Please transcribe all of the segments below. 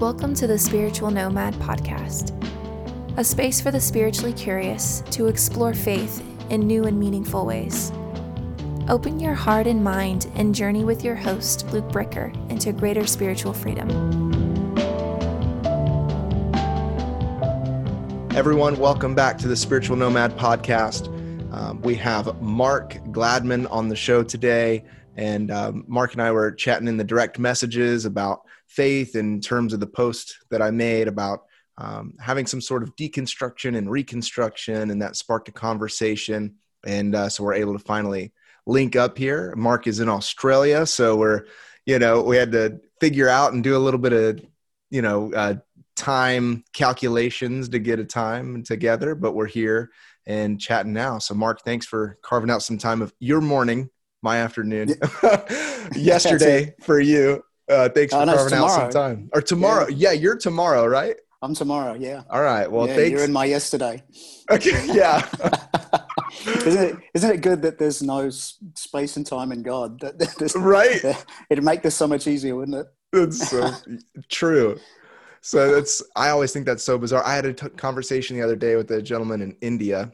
Welcome to the Spiritual Nomad Podcast, a space for the spiritually curious to explore faith in new and meaningful ways. Open your heart and mind and journey with your host, Luke Bricker, into greater spiritual freedom. Everyone, welcome back to the Spiritual Nomad Podcast. Um, we have Mark Gladman on the show today. And um, Mark and I were chatting in the direct messages about faith in terms of the post that I made about um, having some sort of deconstruction and reconstruction, and that sparked a conversation. And uh, so we're able to finally link up here. Mark is in Australia, so we're, you know, we had to figure out and do a little bit of, you know, uh, time calculations to get a time together, but we're here and chatting now. So, Mark, thanks for carving out some time of your morning my afternoon yesterday for you. Uh, thanks for uh, carving out some time. Or tomorrow. Yeah. yeah. you're tomorrow, right? I'm tomorrow, yeah. All right. Well, yeah, thanks. You're in my yesterday. Okay, yeah. isn't, it, isn't it good that there's no space and time in God? right. It'd make this so much easier, wouldn't it? That's so true. So that's, I always think that's so bizarre. I had a t- conversation the other day with a gentleman in India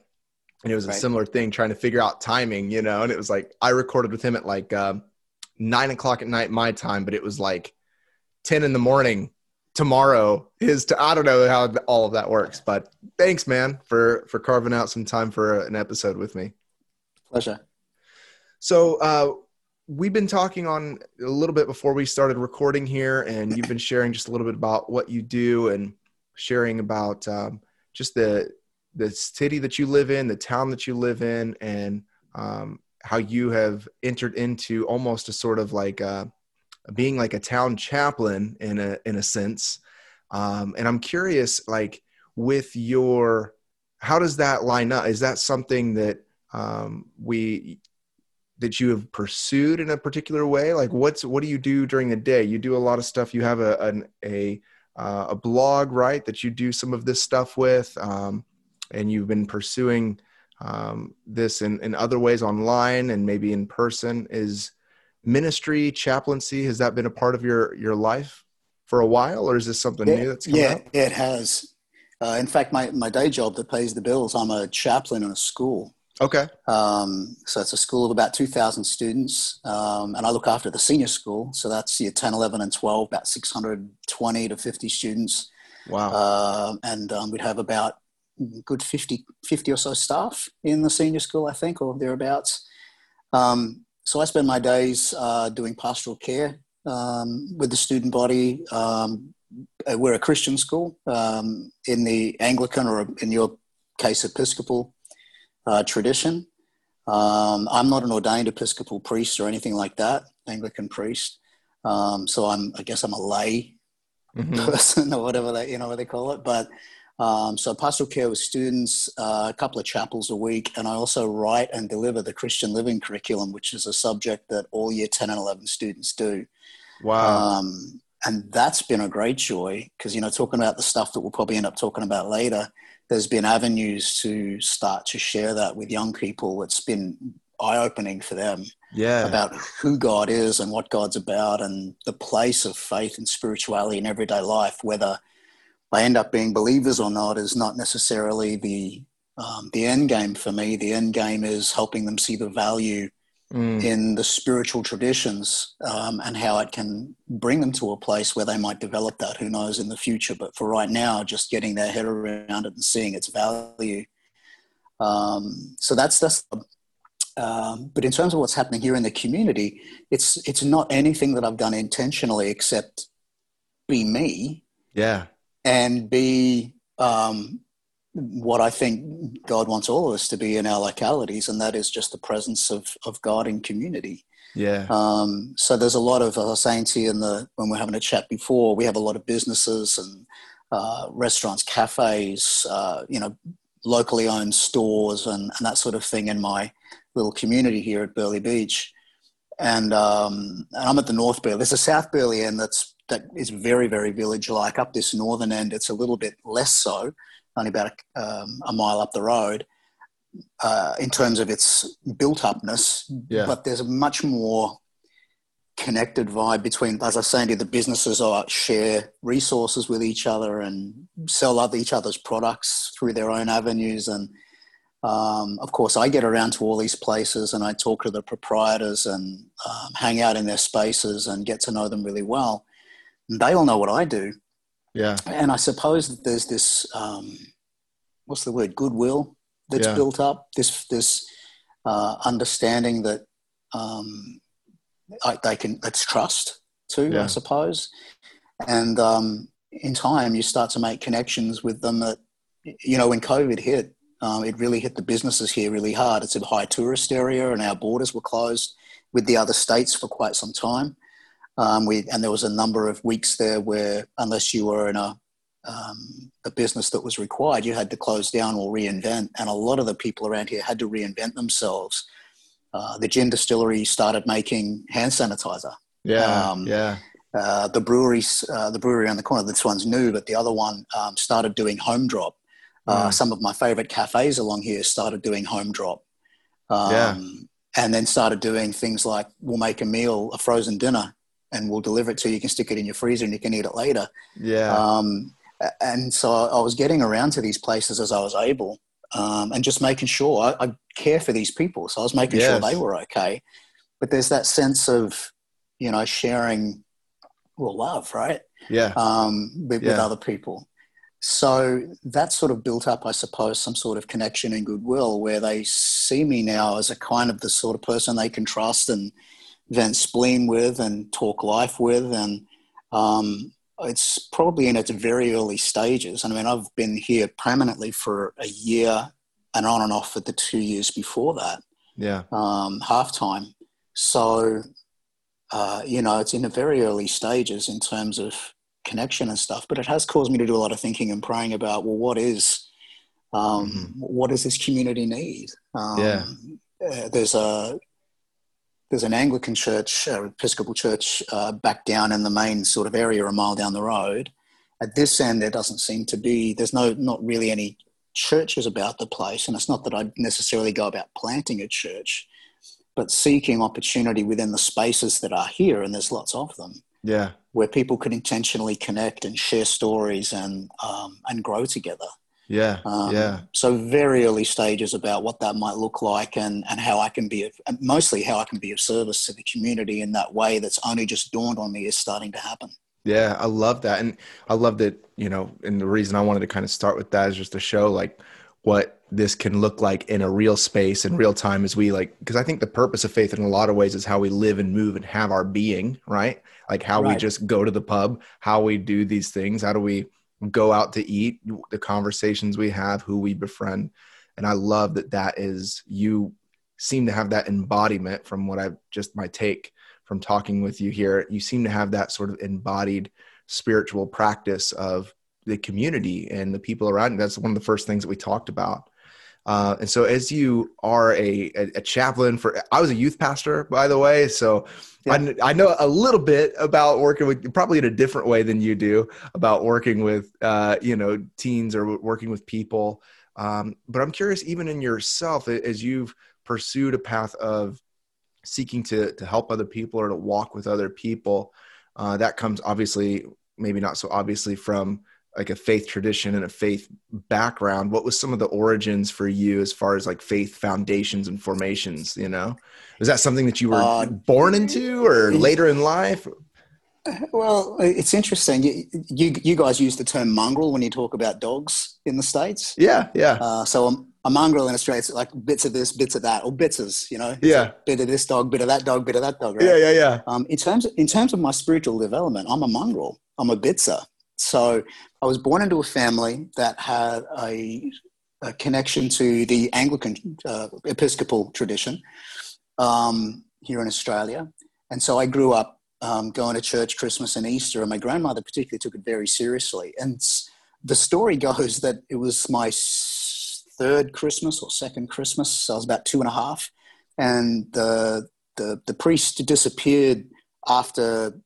and it was a similar thing trying to figure out timing you know and it was like i recorded with him at like uh, nine o'clock at night my time but it was like 10 in the morning tomorrow is to i don't know how all of that works but thanks man for for carving out some time for an episode with me. Pleasure. So uh we've been talking on a little bit before we started recording here and you've been sharing just a little bit about what you do and sharing about um, just the the city that you live in, the town that you live in, and um, how you have entered into almost a sort of like a, uh, being like a town chaplain in a in a sense. Um, and I'm curious, like with your, how does that line up? Is that something that um, we that you have pursued in a particular way? Like what's what do you do during the day? You do a lot of stuff. You have a an, a uh, a blog, right? That you do some of this stuff with. Um, and you've been pursuing um, this in, in other ways online and maybe in person is ministry chaplaincy has that been a part of your your life for a while or is this something it, new that's coming yeah it has. Uh, in fact my, my day job that pays the bills i'm a chaplain in a school. Okay. Um, so it's a school of about 2000 students um, and i look after the senior school. So that's year 10 11 and 12 about 620 to 50 students. Wow. Uh, and um, we'd have about good 50, 50 or so staff in the senior school, I think, or thereabouts. Um, so I spend my days uh, doing pastoral care um, with the student body. Um, uh, we're a Christian school um, in the Anglican, or in your case, Episcopal uh, tradition. Um, I'm not an ordained Episcopal priest or anything like that, Anglican priest. Um, so I'm, I guess I'm a lay mm-hmm. person or whatever they, you know, what they call it. But um, so pastoral care with students, uh, a couple of chapels a week, and I also write and deliver the Christian Living curriculum, which is a subject that all year 10 and 11 students do. Wow. Um, and that's been a great joy because, you know, talking about the stuff that we'll probably end up talking about later, there's been avenues to start to share that with young people. It's been eye opening for them yeah. about who God is and what God's about and the place of faith and spirituality in everyday life, whether they end up being believers or not is not necessarily the um, the end game for me. The end game is helping them see the value mm. in the spiritual traditions um, and how it can bring them to a place where they might develop that. Who knows in the future? But for right now, just getting their head around it and seeing its value. Um, so that's that's. Um, but in terms of what's happening here in the community, it's it's not anything that I've done intentionally except be me. Yeah and be um, what I think God wants all of us to be in our localities, and that is just the presence of, of God in community. Yeah. Um, so there's a lot of, I was saying to you in the, when we are having a chat before, we have a lot of businesses and uh, restaurants, cafes, uh, you know, locally owned stores and, and that sort of thing in my little community here at Burleigh Beach. And, um, and I'm at the North Burleigh. There's a South Burleigh end that's that is very, very village-like. Up this northern end, it's a little bit less so, only about a, um, a mile up the road uh, in terms of its built-upness. Yeah. But there's a much more connected vibe between, as I was saying, the businesses are share resources with each other and sell other each other's products through their own avenues. And um, of course, I get around to all these places and I talk to the proprietors and um, hang out in their spaces and get to know them really well. They all know what I do. Yeah. And I suppose that there's this, um, what's the word, goodwill that's Yeah. built up. This this uh, understanding that um, I, they can. It's trust too, Yeah. I suppose. And um, in time, you start to make connections with them. That you know, when COVID hit, um, it really hit the businesses here really hard. It's a high tourist area, and our borders were closed with the other states for quite some time. Um, we and there was a number of weeks there where, unless you were in a um, a business that was required, you had to close down or reinvent. And a lot of the people around here had to reinvent themselves. Uh, the gin distillery started making hand sanitizer. Yeah. Um, yeah. Uh, the breweries, uh, the brewery around the corner, this one's new, but the other one um, started doing home drop. Uh, Mm. Some of my favorite cafes along here started doing home drop. Um, Yeah. And then started doing things like we'll make a meal, a frozen dinner, and we'll deliver it to you. You can stick it in your freezer and you can eat it later. Yeah. Um, and so I was getting around to these places as I was able um, and just making sure I, I care for these people. So I was making Yes. sure they were okay. But there's that sense of, you know, sharing, well, love, right? yeah. Um, with, with other people. So that sort of built up, I suppose, some sort of connection and goodwill where they see me now as a kind of the sort of person they can trust and vent spleen with and talk life with. And um, it's probably in its very early stages. And I mean, I've been here permanently for a year and on and off for the two years before that, yeah. um, half time. So, uh, you know, it's in the very early stages in terms of connection and stuff, but it has caused me to do a lot of thinking and praying about, well, what is, um, Mhm. what does this community need? Um, Yeah. uh, there's a, there's an Anglican church, uh, Episcopal church, uh, back down in the main sort of area, a mile down the road. At this end, there doesn't seem to be. There's no, not really any churches about the place, and it's not that I'd necessarily go about planting a church, but seeking opportunity within the spaces that are here, and there's lots of them, Yeah. where people can intentionally connect and share stories and um, and grow together. Yeah. Um, yeah. So very early stages about what that might look like and, and how I can be, of, and mostly how I can be of service to the community in that way that's only just dawned on me is starting to happen. Yeah, I love that. And I love that, you know, and the reason I wanted to kind of start with that is just to show like what this can look like in a real space in real time as we like because I think the purpose of faith in a lot of ways is how we live and move and have our being, right? Like how we just go to the pub, how we do these things, how do we go out to eat, the conversations we have, who we befriend. And I love that that is you seem to have that embodiment from what I've just my take from talking with you here. You seem to have that sort of embodied spiritual practice of the community and the people around you. That's one of the first things that we talked about. Uh, and so, as you are a, a, a chaplain for, I was a youth pastor, by the way. So, I, I know a little bit about working with, probably in a different way than you do, about working with, uh, you know, teens or working with people. Um, but I'm curious, even in yourself, as you've pursued a path of seeking to to help other people or to walk with other people, uh, that comes obviously, maybe not so obviously, from like a faith tradition and a faith background. What was some of the origins for you as far as like faith foundations and formations? You know, was that something that you were Uh, born into or later in life? Well, it's interesting. You, you, you guys use the term mongrel when you talk about dogs in the States. Yeah, yeah, Uh, so a, a mongrel in Australia, it's like bits of this, bits of that, or bitzes, you know? It's Yeah. like bit of this dog, bit of that dog, bit of that dog, right? yeah, yeah, yeah. Um, in terms of, in terms of my spiritual development, I'm a mongrel. I'm a bitzer. So I was born into a family that had a, a connection to the Anglican uh, Episcopal tradition um, here in Australia, and so I grew up um, going to church Christmas and Easter, and my grandmother particularly took it very seriously. And the story goes that it was my third Christmas or second Christmas. So I was about two and a half, and the the, the priest disappeared after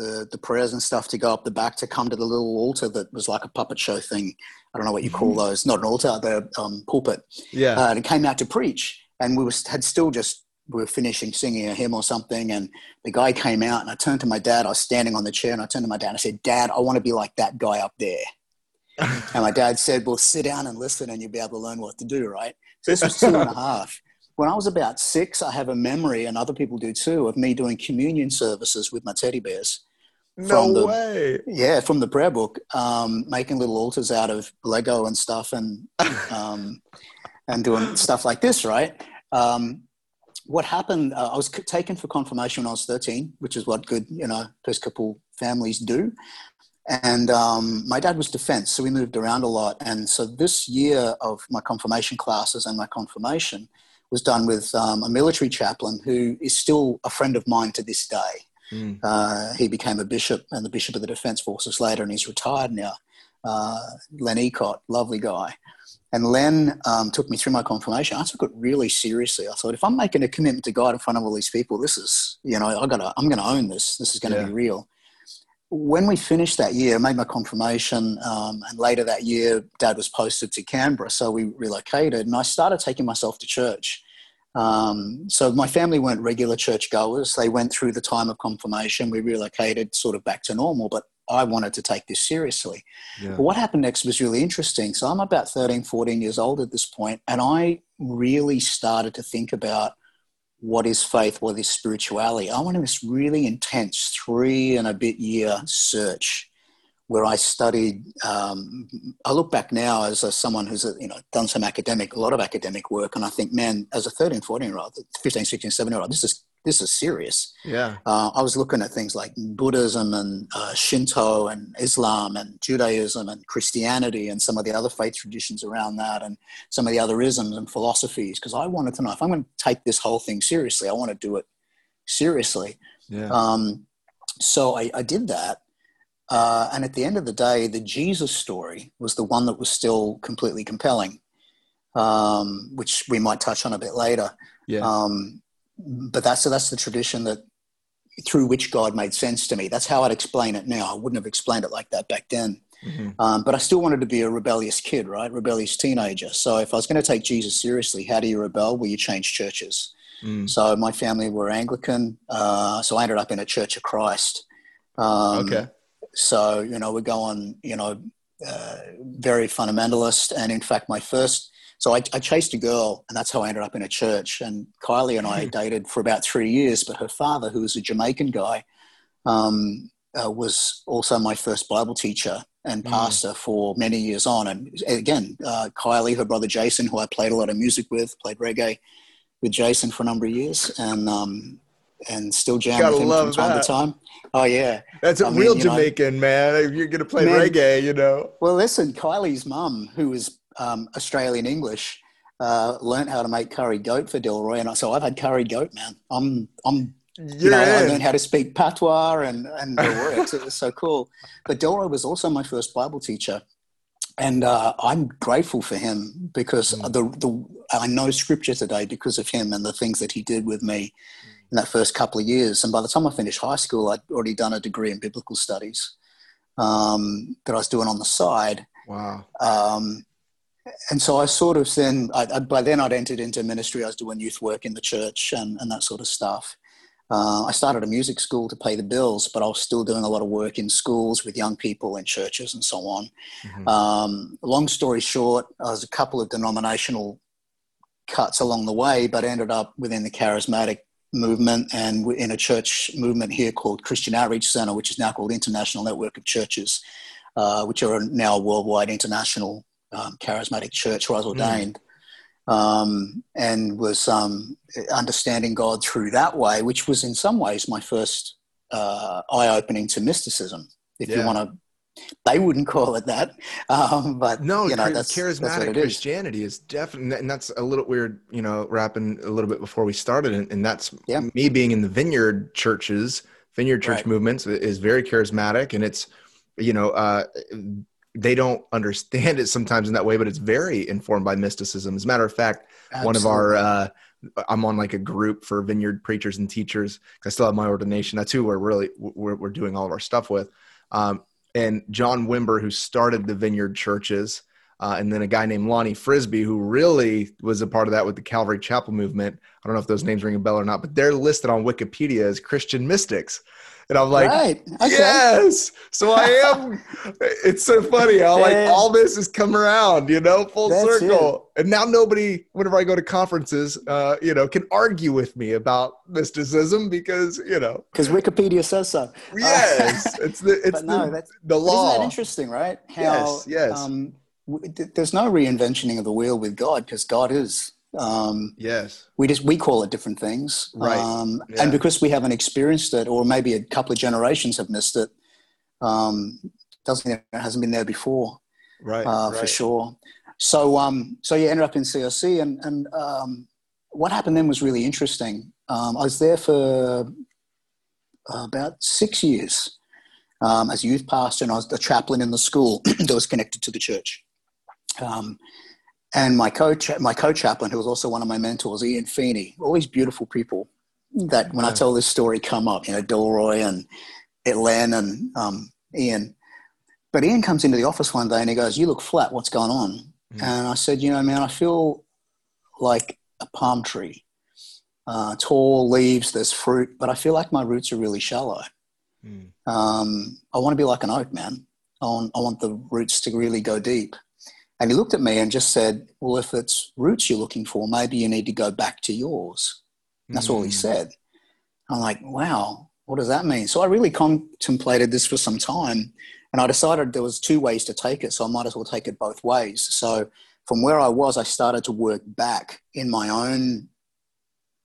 the, the prayers and stuff to go up the back to come to the little altar that was like a puppet show thing. I don't know what you call those. Not an altar, the um, pulpit. yeah. Uh, and it came out to preach, and we was, had still just we were finishing singing a hymn or something, and the guy came out, and I turned to my dad. I was standing on the chair, and I turned to my dad. and I said, "Dad, I want to be like that guy up there." and my dad said, "Well, sit down and listen, and you'll be able to learn what to do." Right. So this was two and a half. When I was about six, I have a memory, and other people do too, of me doing communion services with my teddy bears. No the, way. Yeah, from the prayer book, um, making little altars out of Lego and stuff, and um, and doing stuff like this, right? Um, what happened? Uh, I was taken for confirmation when I was thirteen, which is what good, you know, Episcopal families do. And um, my dad was defense, so we moved around a lot. And so this year of my confirmation classes and my confirmation was done with um, a military chaplain who is still a friend of mine to this day. Mm. Uh, he became a bishop and the bishop of the Defence Forces later, and he's retired now. Uh, Len Eacott, lovely guy. And Len um, took me through my confirmation. I took it really seriously. I thought, if I'm making a commitment to God in front of all these people, this is, you know, I got I'm going to own this. This is going to yeah. be real when we finished that year, I made my confirmation, um, and later that year, Dad was posted to Canberra, so we relocated, and I started taking myself to church. Um, so my family weren't regular church goers. They went through the time of confirmation. We relocated sort of back to normal, but I wanted to take this seriously. Yeah. But what happened next was really interesting. So I'm about 13, 14 years old at this point, and I really started to think about what is faith, what is spirituality. I went on this really intense three and a bit year search where I studied. Um, I look back now as a, someone who's you know done some academic, a lot of academic work, and I think, man, as a 13, 14 year old, 15, 16, 17 year old, this is this is serious. Yeah. Uh, I was looking at things like Buddhism and uh, Shinto and Islam and Judaism and Christianity and some of the other faith traditions around that and some of the other isms and philosophies because I wanted to know if I'm going to take this whole thing seriously, I want to do it seriously. Yeah. Um, so I, I, did that. Uh, and at the end of the day, the Jesus story was the one that was still completely compelling, um, which we might touch on a bit later. Yeah. Um, but that's so that's the tradition that through which God made sense to me. That's how I'd explain it now. I wouldn't have explained it like that back then. Mm-hmm. Um, but I still wanted to be a rebellious kid, right? Rebellious teenager. So if I was going to take Jesus seriously, how do you rebel? Well, you change churches. Mm. So my family were Anglican. Uh, so I ended up in a Church of Christ. Um, okay. So, you know, we're going, you know, uh, very fundamentalist. And in fact, my first so I, I, chased a girl, and that's how I ended up in a church. And Kylie and I hmm. dated for about three years, but her father, who was a Jamaican guy, um, uh, was also my first Bible teacher and hmm. pastor mm. for many years on. And again, uh, Kylie, her brother Jason, who I played a lot of music with, played reggae with Jason for a number of years, and um, and still jam with him from time that. to time. Oh yeah, that's a I real mean, Jamaican know, man. You're gonna play man, reggae, you know. Well, listen, Kylie's mum, who was um, Australian English, uh, learned how to make curry goat for Delroy, and so I've had curry goat, man. I'm I'm you know, I learned how to speak patois and and the works. it was so cool. But Delroy was also my first Bible teacher, and uh, I'm grateful for him because mm. the the I know Scripture today because of him and the things that he did with me in that first couple of years. And by the time I finished high school, I'd already done a degree in biblical studies um, that I was doing on the side. Wow. Um, and so I sort of then, I, I, by then I'd entered into ministry. I was doing youth work in the church and, and that sort of stuff. Uh, I started a music school to pay the bills, but I was still doing a lot of work in schools with young people in churches and so on. Mm-hmm. Um, long story short, I was a couple of denominational cuts along the way, but ended up within the charismatic movement and in a church movement here called Christian Outreach Center, which is now called International Network of Churches, uh, which are now a worldwide international um, charismatic church where I was hmm. ordained, mm. um, and was um, understanding God through that way, which was in some ways my first uh, eye opening to mysticism, if yeah. you want to. They wouldn't call it that, um, but no, you know, that's, charismatic that's Christianity is. is. definitely, and that's a little weird, you know, wrapping a little bit before we started, and, and that's yeah. me being in the vineyard churches, vineyard church right. movements is very charismatic, and it's, you know, uh, they don't understand it sometimes in that way, but it's very informed by mysticism. As a matter of fact, Absolutely. one of our, uh, I'm on like a group for vineyard preachers and teachers. I still have my ordination. That's who we're really, we're, we're doing all of our stuff with. Um, and John Wimber, who started the vineyard churches, uh, and then a guy named Lonnie Frisbee, who really was a part of that with the Calvary Chapel movement. I don't know if those names ring a bell or not, but they're listed on Wikipedia as Christian mystics. And I'm like, right. okay. yes. So I am. it's so funny how like all this has come around, you know, full That's circle. It. And now nobody, whenever I go to conferences, uh, you know, can argue with me about mysticism because you know because Wikipedia says so. Yes, it's the it's no, the, that's, the law. Isn't that interesting, right? How, yes. Yes. Um, there's no reinventioning of the wheel with God because God is. Um, yes. We just we call it different things, right? Um, yeah. And because we haven't experienced it, or maybe a couple of generations have missed it, um, doesn't it hasn't been there before, right? Uh, right. For sure. So um, so you ended up in CRC, and and um, what happened then was really interesting. Um, I was there for about six years um, as a youth pastor, and I was the chaplain in the school that was connected to the church. Um, and my coach, my co-chaplain, who was also one of my mentors, Ian Feeney, all these beautiful people that when yeah. I tell this story come up, you know, Delroy and Len and um, Ian. But Ian comes into the office one day and he goes, "You look flat. What's going on?" Mm. And I said, "You know, man, I feel like a palm tree, uh, tall leaves, there's fruit, but I feel like my roots are really shallow. Mm. Um, I want to be like an oak, man. I want, I want the roots to really go deep." And he looked at me and just said, Well, if it's roots you're looking for, maybe you need to go back to yours. And that's mm. all he hmm. said. I'm like, Wow, what does that mean? So I really contemplated this for some time. And I decided there was two ways to take it. So I might as well take it both ways. So from where I was, I started to work back in my own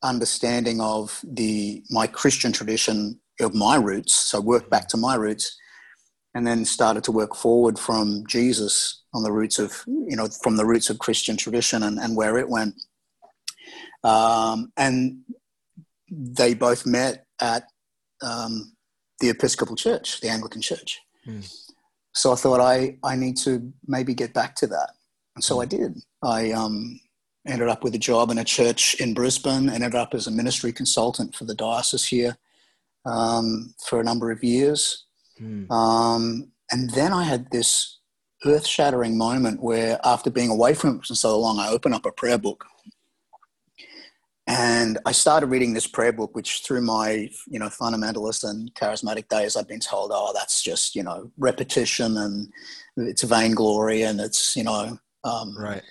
understanding of the my Christian tradition of my roots. So work back to my roots and then started to work forward from Jesus on the roots of, you know, from the roots of Christian tradition and, and where it went. Um, and they both met at um, the Episcopal Church, the Anglican Church. Mm. So I thought I, I need to maybe get back to that. And so I did. I um, ended up with a job in a church in Brisbane, and ended up as a ministry consultant for the diocese here um, for a number of years. Mm. Um, and then I had this earth shattering moment where, after being away from it for so long, I opened up a prayer book. And I started reading this prayer book, which through my, you know, fundamentalist and charismatic days, I've been told, oh, that's just, you know, repetition and it's vainglory and it's, you know, um, right.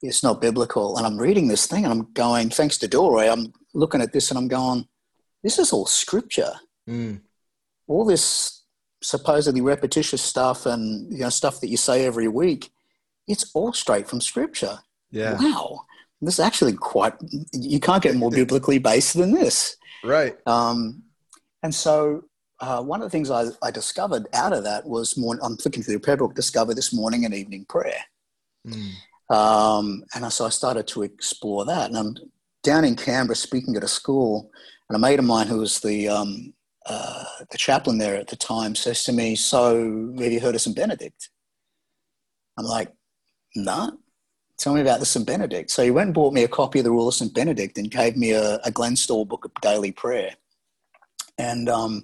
it's not biblical. And I'm reading this thing and I'm going, thanks to Delroy, I'm looking at this and I'm going, this is all scripture. Mm. All this supposedly repetitious stuff and you know stuff that you say every week, it's all straight from scripture. Yeah. Wow. This is actually quite you can't get more biblically based than this. Right. Um, and so uh, one of the things I, I, discovered out of that was more, I'm flicking through the prayer book, discover this morning and evening prayer. Mm. Um, and so I started to explore that. And I'm down in Canberra speaking at a school, and a mate of mine who was the um, the chaplain there at the time says to me, So, have you heard of St. Benedict? I'm like, Nah, tell me about the St. Benedict. So, he went and bought me a copy of the Rule of St. Benedict and gave me a, a Glenstal book of daily prayer. And um,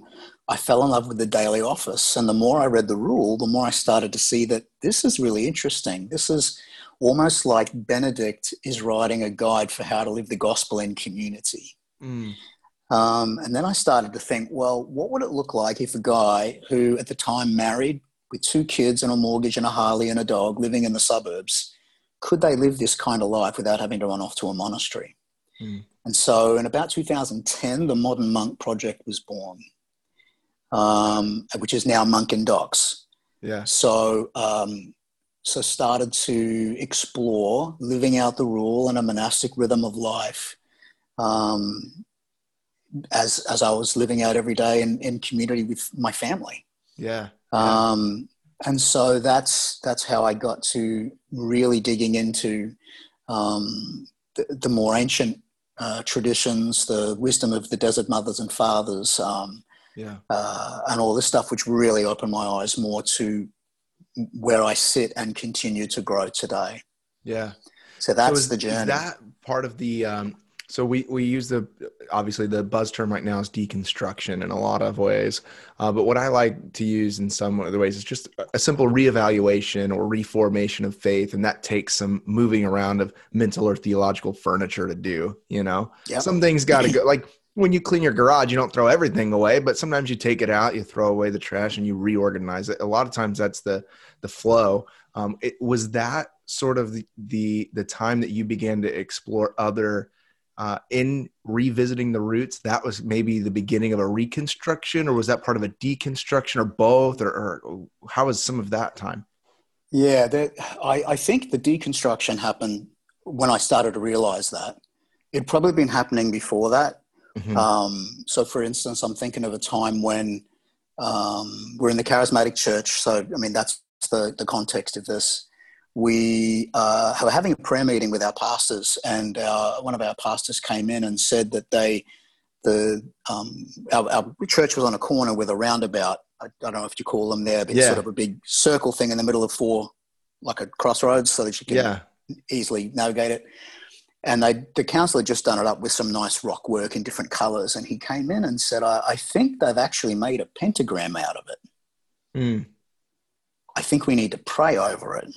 I fell in love with the daily office. And the more I read the rule, the more I started to see that this is really interesting. This is almost like Benedict is writing a guide for how to live the gospel in community. Mm. Um, and then I started to think, well, what would it look like if a guy who at the time married with two kids and a mortgage and a Harley and a dog living in the suburbs, could they live this kind of life without having to run off to a monastery? Mm. And so in about 2010, the Modern Monk Project was born, um, which is now Monk in Docs. Yeah. So, um, so started to explore living out the rule and a monastic rhythm of life um, as as I was living out every day in, in community with my family. Yeah. Um, and so that's that's how I got to really digging into um, the, the, more ancient uh, traditions, the wisdom of the desert mothers and fathers, um, yeah, uh, and all this stuff, which really opened my eyes more to where I sit and continue to grow today. Yeah. So that's so is, the journey. Is that part of the um, So we we use the obviously the buzz term right now is deconstruction in a lot of ways, uh, but what I like to use in some other ways is just a simple reevaluation or reformation of faith, and that takes some moving around of mental or theological furniture to do. You know, Yep. some things got to go. Like when you clean your garage, you don't throw everything away, but sometimes you take it out, you throw away the trash, and you reorganize it. A lot of times that's the the flow. Um, it was that sort of the, the the time that you began to explore other uh, in revisiting the roots that was maybe the beginning of a reconstruction or was that part of a deconstruction or both or, or how was some of that time Yeah, that, I, I think the deconstruction happened when I started to realize that. It'd probably been happening before that. Mhm. Um, so, for instance, I'm thinking of a time when um, we're in the charismatic church. So, I mean, that's the, the context of this. We uh, were having a prayer meeting with our pastors, and uh, one of our pastors came in and said that they, the um, our, our church was on a corner with a roundabout. I, I don't know if you call them there, but Yeah. sort of a big circle thing in the middle of four, like a crossroads, so that you can yeah easily navigate it. And they, the council had just done it up with some nice rock work in different colours. And he came in and said, I, I think they've actually made a pentagram out of it. Mm. I think we need to pray over it.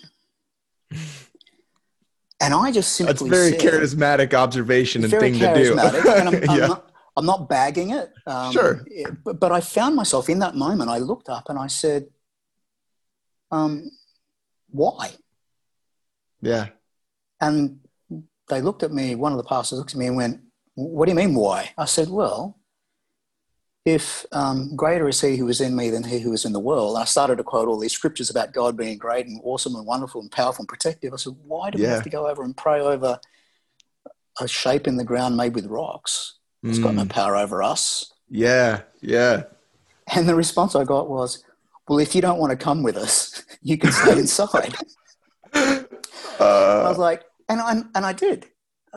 And I just simply That's very said, charismatic observation and thing to do I'm, I'm, yeah not, I'm not bagging it. Um, Sure. it- But, but I found myself in that moment, I looked up and I said, um, why? yeah And they looked at me, one of the pastors looked at me and went, What do you mean, why? I said, Well, if um, greater is he who is in me than he who is in the world. I started to quote all these scriptures about God being great and awesome and wonderful and powerful and protective. I said, Why do we have to go over and pray over a shape in the ground made with rocks? It's got no Mm. power over us. yeah yeah And the response I got was, Well, if you don't want to come with us, you can stay inside. I uh, was like, and I, and I did.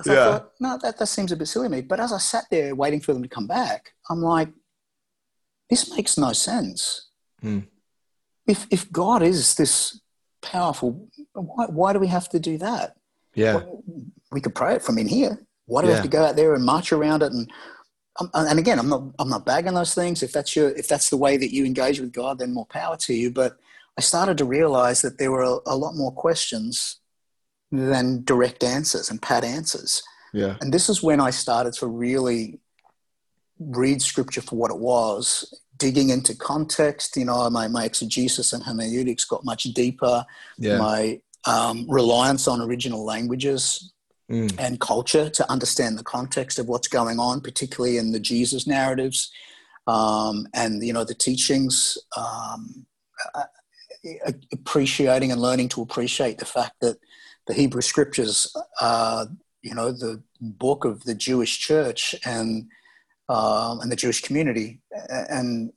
So Yeah. I thought, no, that, that seems a bit silly to me. But as I sat there waiting for them to come back, I'm like, this makes no sense. Hmm. If, if God is this powerful, why, why do we have to do that? yeah We could pray it from in here. Why do we have to go out there and march around it? And um, and again, I'm not I'm not bagging those things. If that's your if that's the way that you engage with God, then more power to you. But I started to realize that there were a, a lot more questions than direct answers and pat answers. yeah And this is when I started to really read scripture for what it was, digging into context. You know, my, my exegesis and hermeneutics got much deeper. yeah My um, reliance on original languages Mm. and culture to understand the context of what's going on, particularly in the Jesus narratives um, and you know the teachings. Um, uh, appreciating and learning to appreciate the fact that the Hebrew Scriptures are, you know, the book of the Jewish Church and um, and the Jewish community, and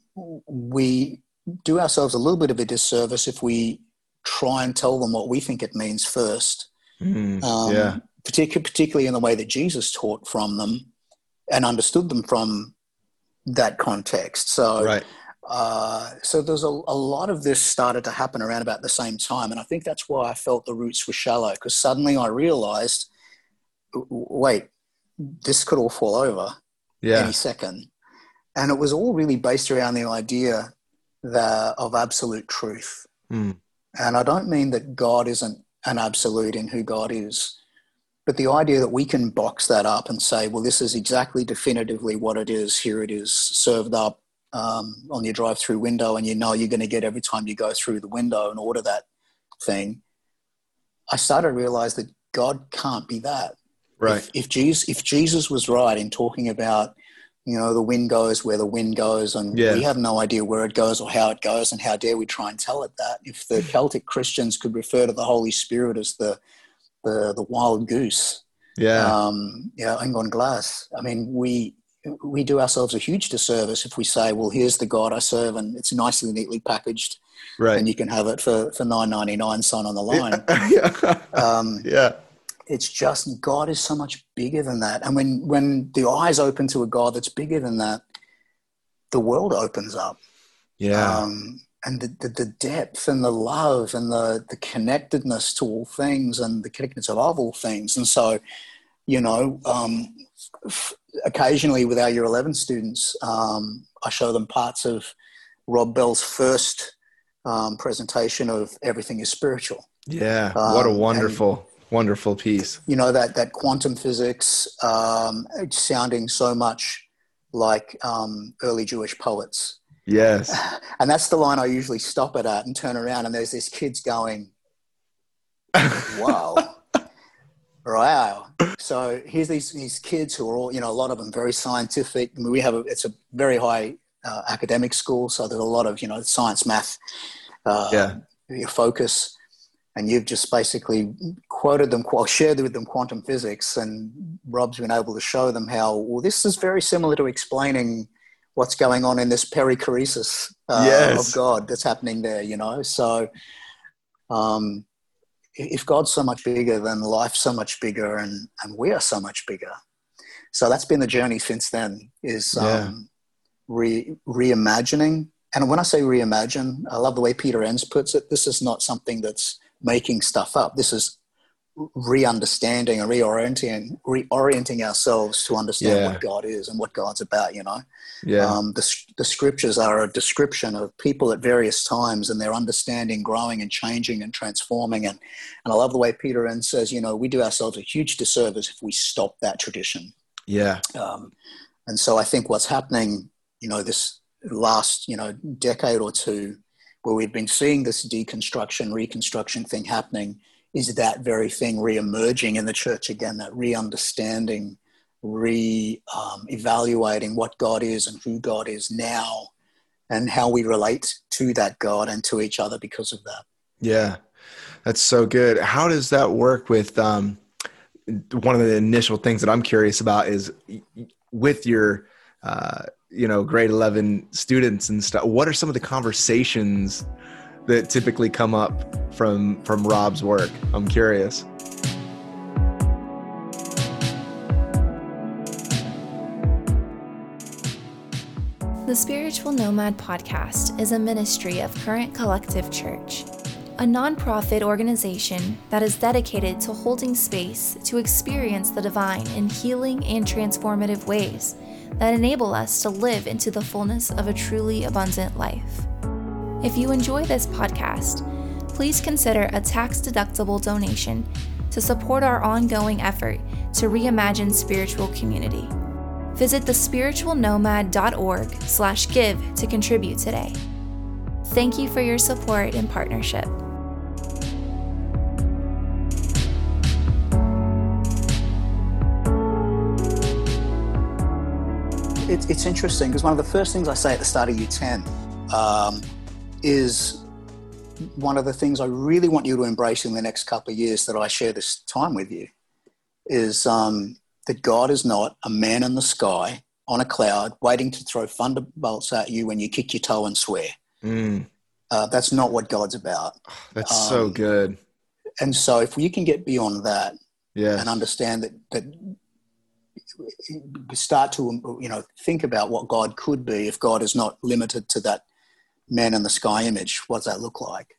we do ourselves a little bit of a disservice if we try and tell them what we think it means first. Mm. um, yeah. particularly, particularly in the way that Jesus taught from them and understood them from that context. So, right. uh, so there's a, a lot of this started to happen around about the same time, and I think that's why I felt the roots were shallow because suddenly I w- wait, this could all fall over yeah any second, and it was all really based around the idea that of absolute truth. Mm. And I don't mean that God isn't an absolute in who God is, but the idea that we can box that up and say, well, this is exactly definitively what it is. Here it is served up um, on your drive through window, and you know you're going to get every time you go through the window and order that thing. I started to realize that God can't be that. Right If, if, Jesus, if Jesus was right in talking about, you know, the wind goes where the wind goes, and Yeah. we have no idea where it goes or how it goes, and how dare we try and tell it that? If the Celtic Christians could refer to the Holy Spirit as the the, the wild goose, yeah um, yeah, An Geadh Glas. I mean, we we do ourselves a huge disservice if we say, well, here's the God I serve, and it's nicely, neatly packaged, right and you can have it for for nine ninety nine, sign on the line. yeah Um, yeah it's just God is so much bigger than that. And when when the eyes open to a God that's bigger than that, the world opens up. yeah Um, and the, the, the depth and the love and the, the connectedness to all things and the connectedness of all things. And so, you know, um, occasionally with our year 11 students, um, I show them parts of Rob Bell's first um, presentation of Everything is Spiritual. Yeah, what a Um, wonderful, wonderful piece. You know, that, that quantum physics um, it's sounding so much like um, early Jewish poets. Yes. And that's the line I usually stop it at and turn around, and there's these kids going, wow. Wow. So here's these, these kids who are all, you know, a lot of them very scientific. I mean, we have a, it's a very high uh, academic school. So there's a lot of, you know, science, math, uh, Yeah. your focus. And you've just basically quoted them, shared with them quantum physics. And Rob's been able to show them how, well, this is very similar to explaining what's going on in this perichoresis uh, Yes. of God that's happening there, you know? So, um, if God's so much bigger, then life's so much bigger, and and we are so much bigger. So that's been the journey since then. Is Yeah. um, re reimagining, and when I say reimagine, I love the way Peter Enns puts it. This is not something that's making stuff up. This is re-understanding and reorienting reorienting ourselves to understand Yeah. what God is and what God's about. You know. Yeah. Um, the, the scriptures are a description of people at various times and their understanding growing and changing and transforming. And, and I love the way Peter Enns says, you know, we do ourselves a huge disservice if we stop that tradition. yeah. Um, and so I think what's happening, you know, this last, you know, decade or two, where we've been seeing this deconstruction, reconstruction thing happening, is that very thing re-emerging in the church again, that re-understanding, re-evaluating what God is and who God is now and how we relate to that God and to each other because of that. Yeah. That's so good. How does that work with um one of the initial things that I'm curious about is with your uh you know grade 11 students and stuff. What are some of the conversations that typically come up from from Rob's work? I'm curious. The Spiritual Nomad Podcast is a ministry of Current Collective Church, a nonprofit organization that is dedicated to holding space to experience the divine in healing and transformative ways that enable us to live into the fullness of a truly abundant life. If you enjoy this podcast, please consider a tax deductible donation to support our ongoing effort to reimagine spiritual community. Visit thespiritualnomad.org slash give to contribute today. Thank you for your support and partnership. It, it's interesting because one of the first things I say at the start of U10 um, is one of the things I really want you to embrace in the next couple of years that I share this time with you is um, that God is not a man in the sky on a cloud waiting to throw thunderbolts at you when you kick your toe and swear. Mm, Uh, that's not what God's about. that's so Um, good And so if you can get beyond that yeah and understand that that start to you know think about what God could be if God is not limited to that man in the sky image. What does that look like?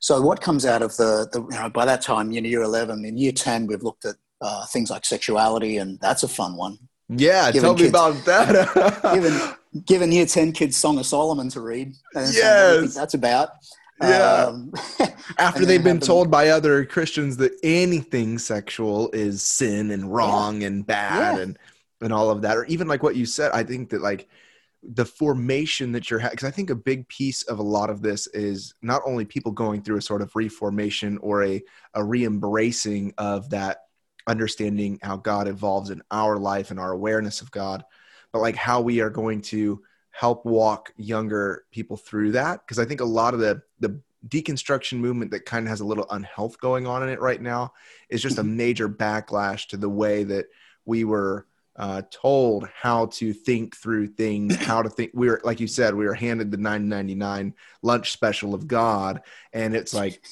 So what comes out of the, the you know by that time in year eleven, in year ten, we've looked at uh, things like sexuality, and that's a fun one. yeah given tell me kids- about that Given given year ten kids Song of Solomon to read, and so what do you Yes. that's about. Yeah. Um, after they've been them- told by other Christians that anything sexual is sin and wrong and bad Yeah. and and all of that, or even like what you said, I think that like the formation that you're because I think a big piece of a lot of this is not only people going through a sort of reformation or a a re-embracing of that understanding how God evolves in our life and our awareness of God, but like how we are going to help walk younger people through that because I think a lot of the the deconstruction movement that kind of has a little unhealth going on in it right now is just a major backlash to the way that we were uh, told how to think through things, how to think. We were, like you said, we were handed the 9.99 lunch special of God, and it's like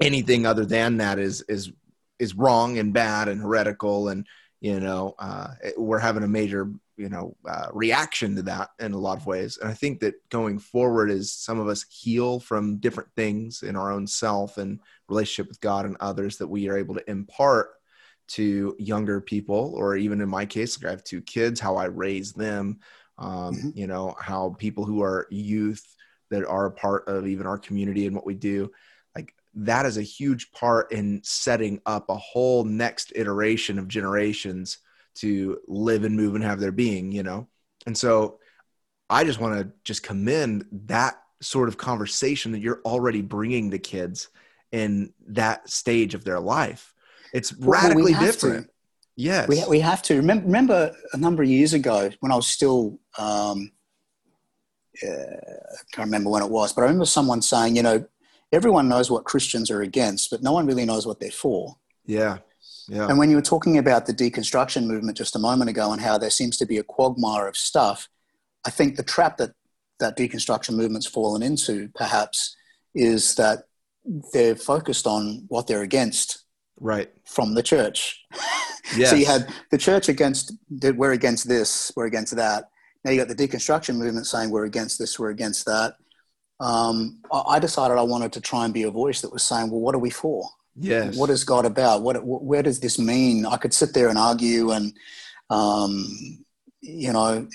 anything other than that is is is wrong and bad and heretical, and you know uh, it- we're having a major you know uh, reaction to that in a lot of ways. And I think that going forward is some of us heal from different things in our own self and relationship with God and others that we are able to impart to younger people, or even in my case, like I have two kids, how I raise them, um, mm-hmm. you know, how people who are youth that are a part of even our community and what we do, like that is a huge part in setting up a whole next iteration of generations to live and move and have their being, you know? And so I just want to just commend that sort of conversation that you're already bringing to kids in that stage of their life. It's radically well, different. To. Yes. We, we have to. Remember, remember a number of years ago when I was still, um, uh, I can't remember when it was, but I remember someone saying, you know, everyone knows what Christians are against, but no one really knows what they're for. Yeah. Yeah. And when you were talking about the deconstruction movement just a moment ago and how there seems to be a quagmire of stuff, I think the trap that that deconstruction movement's fallen into perhaps is that they're focused on what they're against right. from the church. Yes. so you had the church against we're against this we're against that. Now you got the deconstruction movement saying we're against this we're against that. Um, i decided i wanted to try and be a voice that was saying well what are we for yes what is god about what where does this mean i could sit there and argue and um, you know,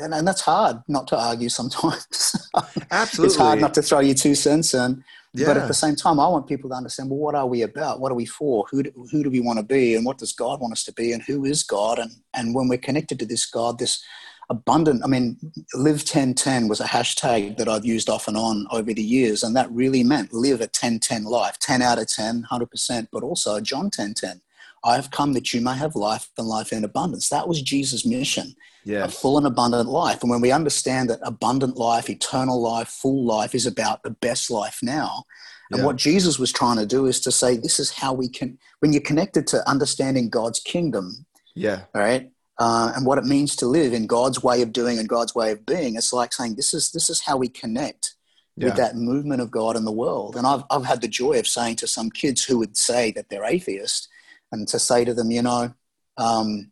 and, and that's hard not to argue sometimes. Absolutely. it's hard not to throw your two cents in. Yeah. But at the same time, I want people to understand, well, what are we about? What are we for? Who do, who do we want to be? And what does God want us to be? And who is God? And, and when we're connected to this God, this abundant, I mean, live 1010 was a hashtag that I've used off and on over the years. And that really meant live a 1010 life, 10 out of 10, 100%, but also John 1010. I have come that you may have life and life in abundance. That was Jesus' mission yes. a full and abundant life. And when we understand that abundant life, eternal life, full life is about the best life now. And yeah. what Jesus was trying to do is to say, this is how we can, when you're connected to understanding God's kingdom, yeah, all right, uh, and what it means to live in God's way of doing and God's way of being, it's like saying, this is this is how we connect yeah. with that movement of God in the world. And I've I've had the joy of saying to some kids who would say that they're atheist, and to say to them, you know, um,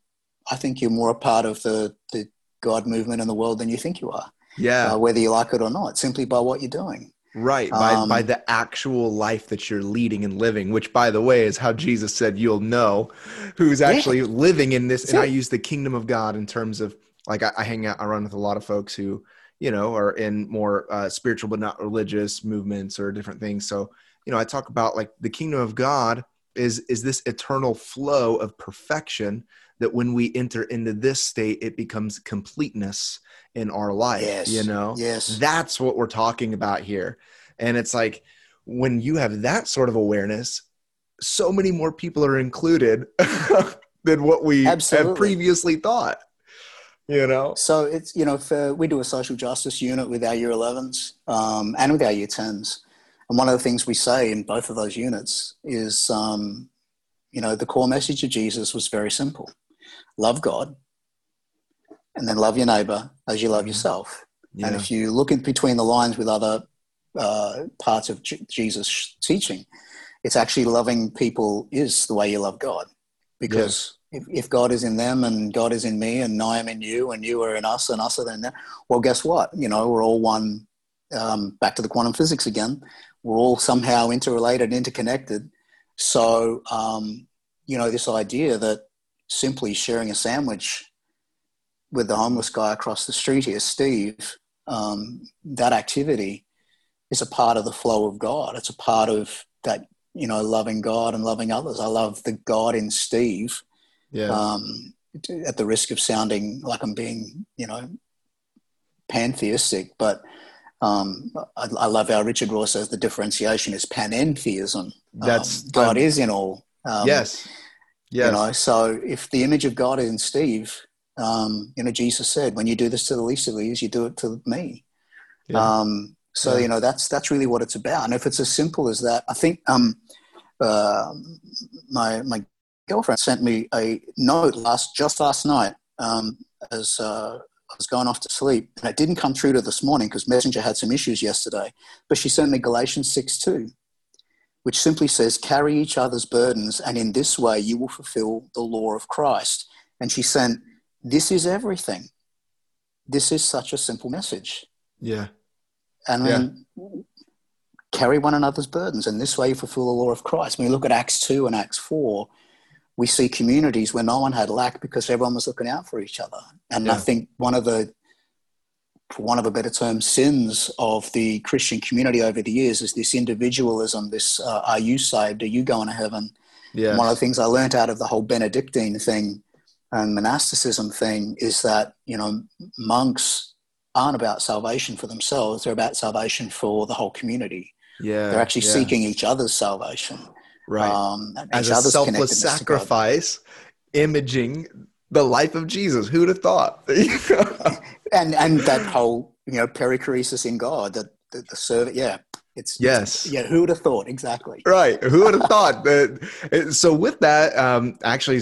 I think you're more a part of the, the God movement in the world than you think you are. Yeah. Uh, whether you like it or not, simply by what you're doing. Right. By, um, by the actual life that you're leading and living, which, by the way, is how Jesus said you'll know who's actually yeah. living in this. And I use the kingdom of God in terms of like I, I, hang out, I run with a lot of folks who, you know, are in more uh, spiritual but not religious movements or different things. So, you know, I talk about like the kingdom of God is is this eternal flow of perfection that when we enter into this state, it becomes completeness in our life. Yes. You know, yes, that's what we're talking about here. And it's like when you have that sort of awareness, so many more people are included than what we Absolutely. had previously thought. You know, so it's you know, for, we do a social justice unit with our year 11s um, and with our year 10s, and one of the things we say in both of those units is, um, you know, the core message of Jesus was very simple love God, and then love your neighbor as you love mm-hmm. yourself. Yeah. And if you look in between the lines with other uh, parts of J- Jesus' teaching, it's actually loving people is the way you love God. Because if, if, God is in them and God is in me and I am in you and you are in us and us are in them, well, guess what? You know, we're all one. Um, back to the quantum physics again. We're all somehow interrelated, and interconnected. So, um, you know, this idea that simply sharing a sandwich with the homeless guy across the street here, Steve, um, that activity is a part of the flow of God. It's a part of that, you know, loving God and loving others. I love the God in Steve. Yeah. Um, at the risk of sounding like I'm being, you know, pantheistic, but um, I, I, love how Richard Rohr says the differentiation is panentheism. That's um, God is in all. Um, yes. Yes. You know, so if the image of God is in Steve, um, you know, Jesus said, "When you do this to the least of these, you do it to me." Yeah. Um, so yeah. you know, that's that's really what it's about. And if it's as simple as that, I think um, uh, my my girlfriend sent me a note last just last night um, as uh, I was going off to sleep, and it didn't come through to this morning because Messenger had some issues yesterday. But she sent me Galatians six two, which simply says, Carry each other's burdens, and in this way you will fulfill the law of Christ. And she sent, This is everything. This is such a simple message. Yeah. And then yeah. carry one another's burdens, and this way you fulfill the law of Christ. When you look at Acts 2 and Acts 4, we see communities where no one had lack because everyone was looking out for each other. And yeah. I think one of the, for one of a better term, sins of the Christian community over the years is this individualism. This uh, are you saved? Are you going to heaven? Yeah. One of the things I learned out of the whole Benedictine thing and monasticism thing is that you know monks aren't about salvation for themselves; they're about salvation for the whole community. Yeah, they're actually yeah. seeking each other's salvation, right? Um, As a selfless sacrifice, imaging the life of Jesus. Who'd have thought? and and that whole you know perichoresis in God, that the, the servant, yeah. It's, yes. It's, yeah. Who would have thought? Exactly. Right. Who would have thought that? So with that, um, actually,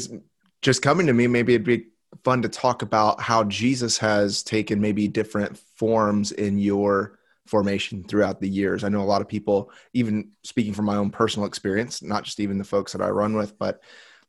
just coming to me, maybe it'd be fun to talk about how Jesus has taken maybe different forms in your formation throughout the years. I know a lot of people, even speaking from my own personal experience, not just even the folks that I run with, but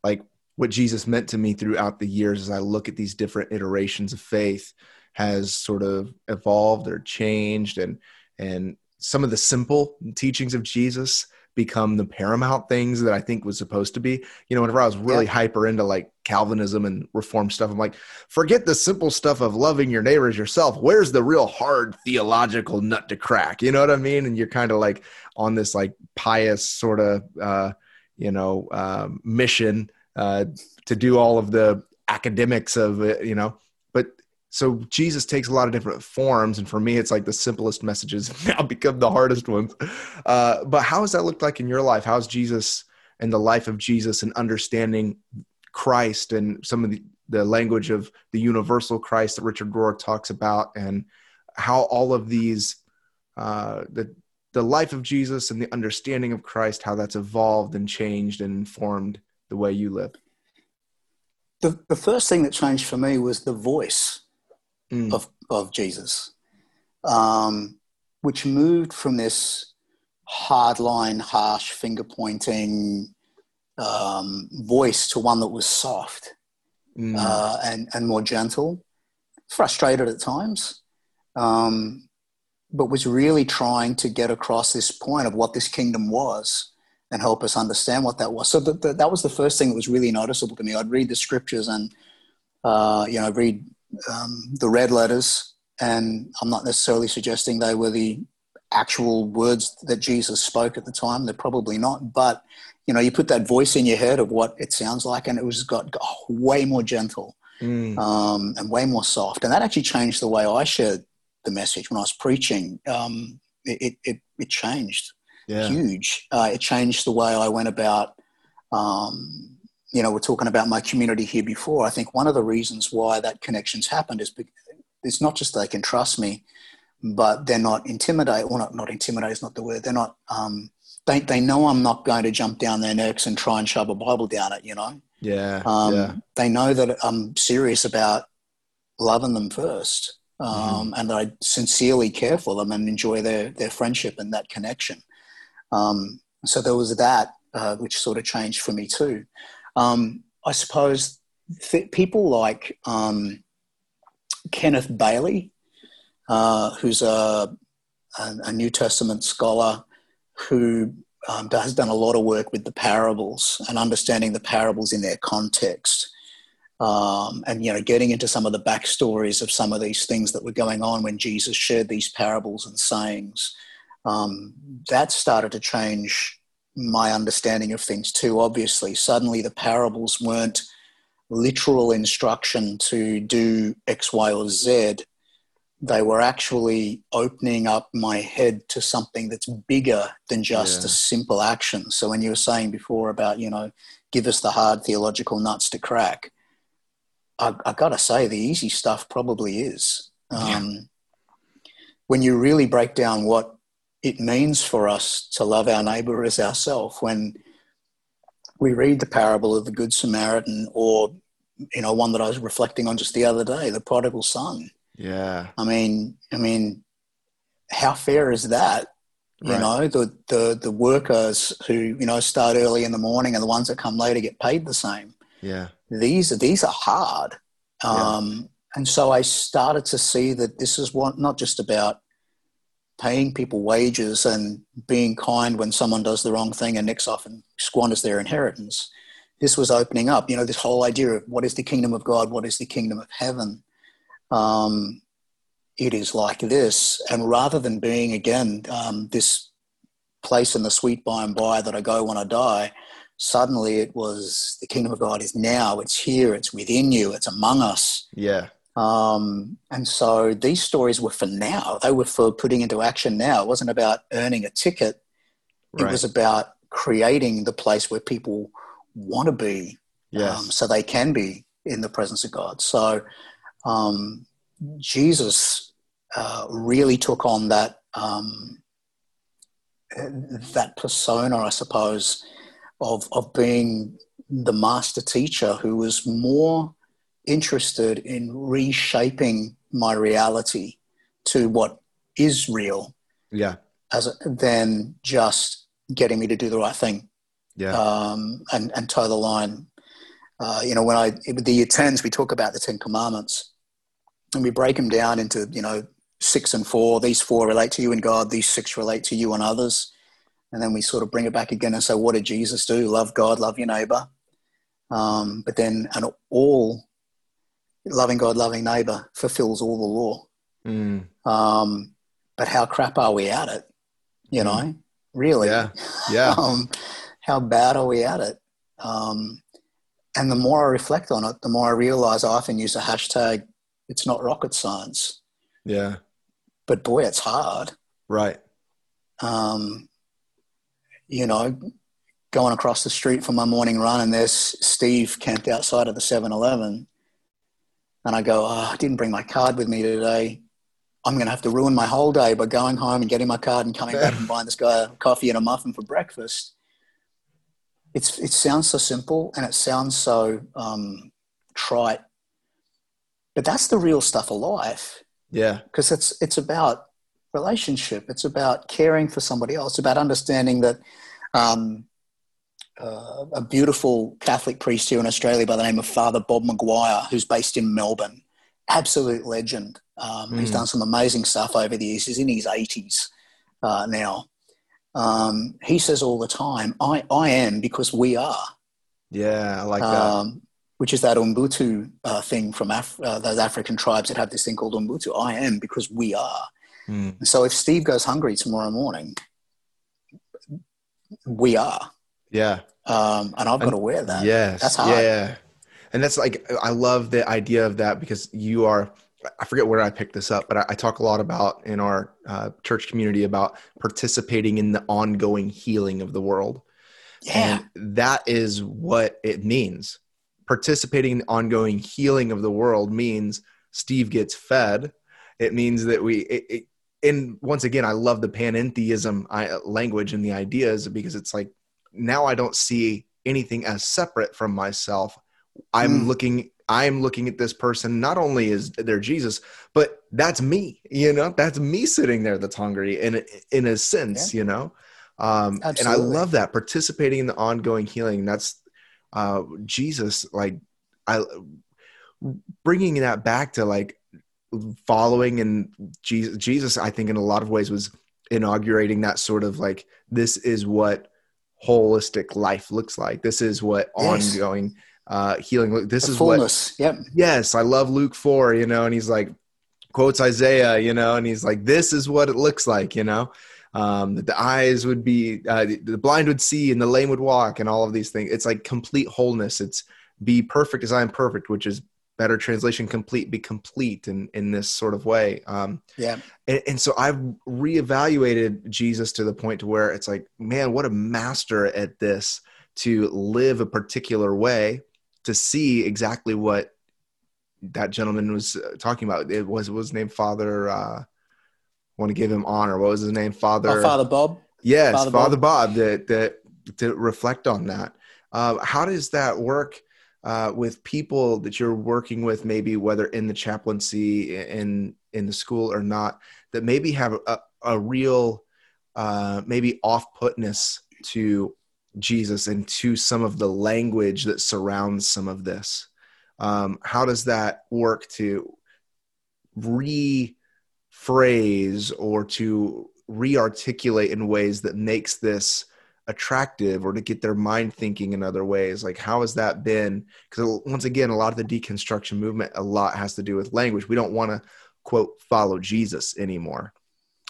like what Jesus meant to me throughout the years as I look at these different iterations of faith has sort of evolved or changed and and some of the simple teachings of Jesus become the paramount things that I think was supposed to be. You know, whenever I was really yeah. hyper into like Calvinism and reform stuff, I'm like, forget the simple stuff of loving your neighbors yourself. Where's the real hard theological nut to crack? You know what I mean? And you're kind of like on this like pious sort of, uh, you know, uh, mission uh, to do all of the academics of it, you know, so Jesus takes a lot of different forms, and for me, it's like the simplest messages now become the hardest ones. Uh, but how has that looked like in your life? How's Jesus and the life of Jesus and understanding Christ and some of the, the language of the universal Christ that Richard Rohr talks about, and how all of these uh, the the life of Jesus and the understanding of Christ, how that's evolved and changed and informed the way you live? The, the first thing that changed for me was the voice mm. of, of Jesus, um, which moved from this hardline, harsh, finger pointing um, voice to one that was soft mm. uh, and, and more gentle, frustrated at times, um, but was really trying to get across this point of what this kingdom was and help us understand what that was. So the, the, that was the first thing that was really noticeable to me. I'd read the scriptures and, uh, you know, read um, the red letters, and I'm not necessarily suggesting they were the actual words that Jesus spoke at the time. They're probably not, but you know, you put that voice in your head of what it sounds like, and it was got, got way more gentle mm. um, and way more soft, and that actually changed the way I shared the message when I was preaching. Um, it, it, it changed yeah. huge. Uh, it changed the way I went about um, you know, we're talking about my community here before. I think one of the reasons why that connection's happened is because it's not just they can trust me, but they're not intimidated. Or not not intimidated is not the word. They're not. Um, they they know I'm not going to jump down their necks and try and shove a Bible down it. You know. Yeah. Um, yeah. They know that I'm serious about loving them first, um, mm-hmm. and I sincerely care for them and enjoy their their friendship and that connection. Um, so there was that, uh, which sort of changed for me too. Um, I suppose th- people like um, Kenneth Bailey, uh, who's a, a, a, New Testament scholar who um, has done a lot of work with the parables and understanding the parables in their context. Um, and you know, getting into some of the backstories of some of these things that were going on when Jesus shared these parables and sayings, um, that started to change my understanding of things too. Obviously, suddenly the parables weren't literal instruction to do X, Y, or Z. They were actually opening up my head to something that's bigger than just yeah. a simple action. So, when you were saying before about, you know, give us the hard theological nuts to crack, I, I got to say, the easy stuff probably is. Um, yeah. When you really break down what it means for us to love our neighbor as ourselves when we read the parable of the good samaritan or you know one that i was reflecting on just the other day the prodigal son. Yeah. I mean i mean how fair is that? You right. know the, the the workers who you know start early in the morning and the ones that come later get paid the same. Yeah. These are these are hard. Um, yeah. and so i started to see that this is what not just about paying people wages and being kind when someone does the wrong thing and nicks off and squanders their inheritance. this was opening up. You know, this whole idea of what is the kingdom of God, what is the kingdom of heaven. Um, it is like this, and rather than being again um, this place in the sweet by and by that I go when I die, suddenly it was the kingdom of God is now. It's here. It's within you. It's among us. Yeah. Um, and so these stories were for now. They were for putting into action now. It wasn't about earning a ticket. It was about creating the place where people want to be, yes. um, so they can be in the presence of God. So um, Jesus uh, really took on that um, that persona, I suppose, of of being the master teacher who was more interested in reshaping my reality to what is real. Yeah. As a, than just getting me to do the right thing. Yeah. Um, and and toe the line. Uh, you know, when I with the year tens, we talk about the Ten Commandments, and we break them down into you know six and four. These four relate to you and God. These six relate to you and others. And then we sort of bring it back again and say, what did Jesus do? Love God, love your neighbor. Um, but then, and all loving God, loving neighbor fulfills all the law. Mm. Um, but how crap are we at it? You know, mm. really? Yeah. Yeah. um, how bad are we at it? Um, and the more I reflect on it, the more I realize I often use a hashtag, it's not rocket science. Yeah. But boy, it's hard. Right. Um, you know, going across the street for my morning run and there's Steve camped outside of the 7 Eleven and I go, oh, I didn't bring my card with me today. I'm going to have to ruin my whole day by going home and getting my card and coming back and buying this guy a coffee and a muffin for breakfast. It's, it sounds so simple and it sounds so um, trite, but that's the real stuff of life. Yeah. Because it's, it's about relationship. It's about caring for somebody else. It's about understanding that um, uh, a beautiful Catholic priest here in Australia by the name of Father Bob Maguire, who's based in Melbourne. Absolute legend. Um, mm. He's done some amazing stuff over the years. He's in his 80s uh, now. Um, he says all the time, I, I am because we are. Yeah, I like that. Um, which is that Ubuntu uh, thing from Af- uh, those African tribes that have this thing called Ubuntu. I am because we are. Mm. So if Steve goes hungry tomorrow morning, we are. Yeah. Um, and I've got to wear that. Yes. That's hard. Yeah. And that's like, I love the idea of that because you are, I forget where I picked this up, but I, I talk a lot about in our uh, church community about participating in the ongoing healing of the world. Yeah. And that is what it means. Participating in the ongoing healing of the world means Steve gets fed. It means that we, it, it, and once again, I love the panentheism language and the ideas because it's like now I don't see anything as separate from myself. I'm mm. looking I'm looking at this person not only as their Jesus, but that's me, you know, that's me sitting there that's hungry in in a sense, yeah. you know. Um, and I love that participating in the ongoing healing. That's uh, Jesus, like I bringing that back to like following and Jesus, Jesus, I think in a lot of ways was inaugurating that sort of like this is what holistic life looks like. This is what yes. ongoing uh, healing. This the is fullness. what. Yep. Yes, I love Luke four. You know, and he's like quotes Isaiah. You know, and he's like, "This is what it looks like." You know, um, that the eyes would be, uh, the blind would see, and the lame would walk, and all of these things. It's like complete wholeness. It's be perfect as I am perfect, which is better translation complete be complete in in this sort of way. Um yeah. and, and, so i've reevaluated jesus to the point to where it's like man what a master at this to live a particular way to see exactly what that gentleman was uh, talking about. It was was named father uh want to give him honor. What was his name? Father oh, father bob? Yes father, father bob, bob that that to reflect on that. Uh, how does that work uh, with people that you're working with, maybe whether in the chaplaincy in in the school or not, that maybe have a, a real uh, maybe off-putness to Jesus and to some of the language that surrounds some of this. Um, how does that work to rephrase or to re-articulate in ways that makes this attractive or to get their mind thinking in other ways? Like how has that been? Because once again a lot of the deconstruction movement a lot has to do with language. We don't want to quote follow jesus anymore.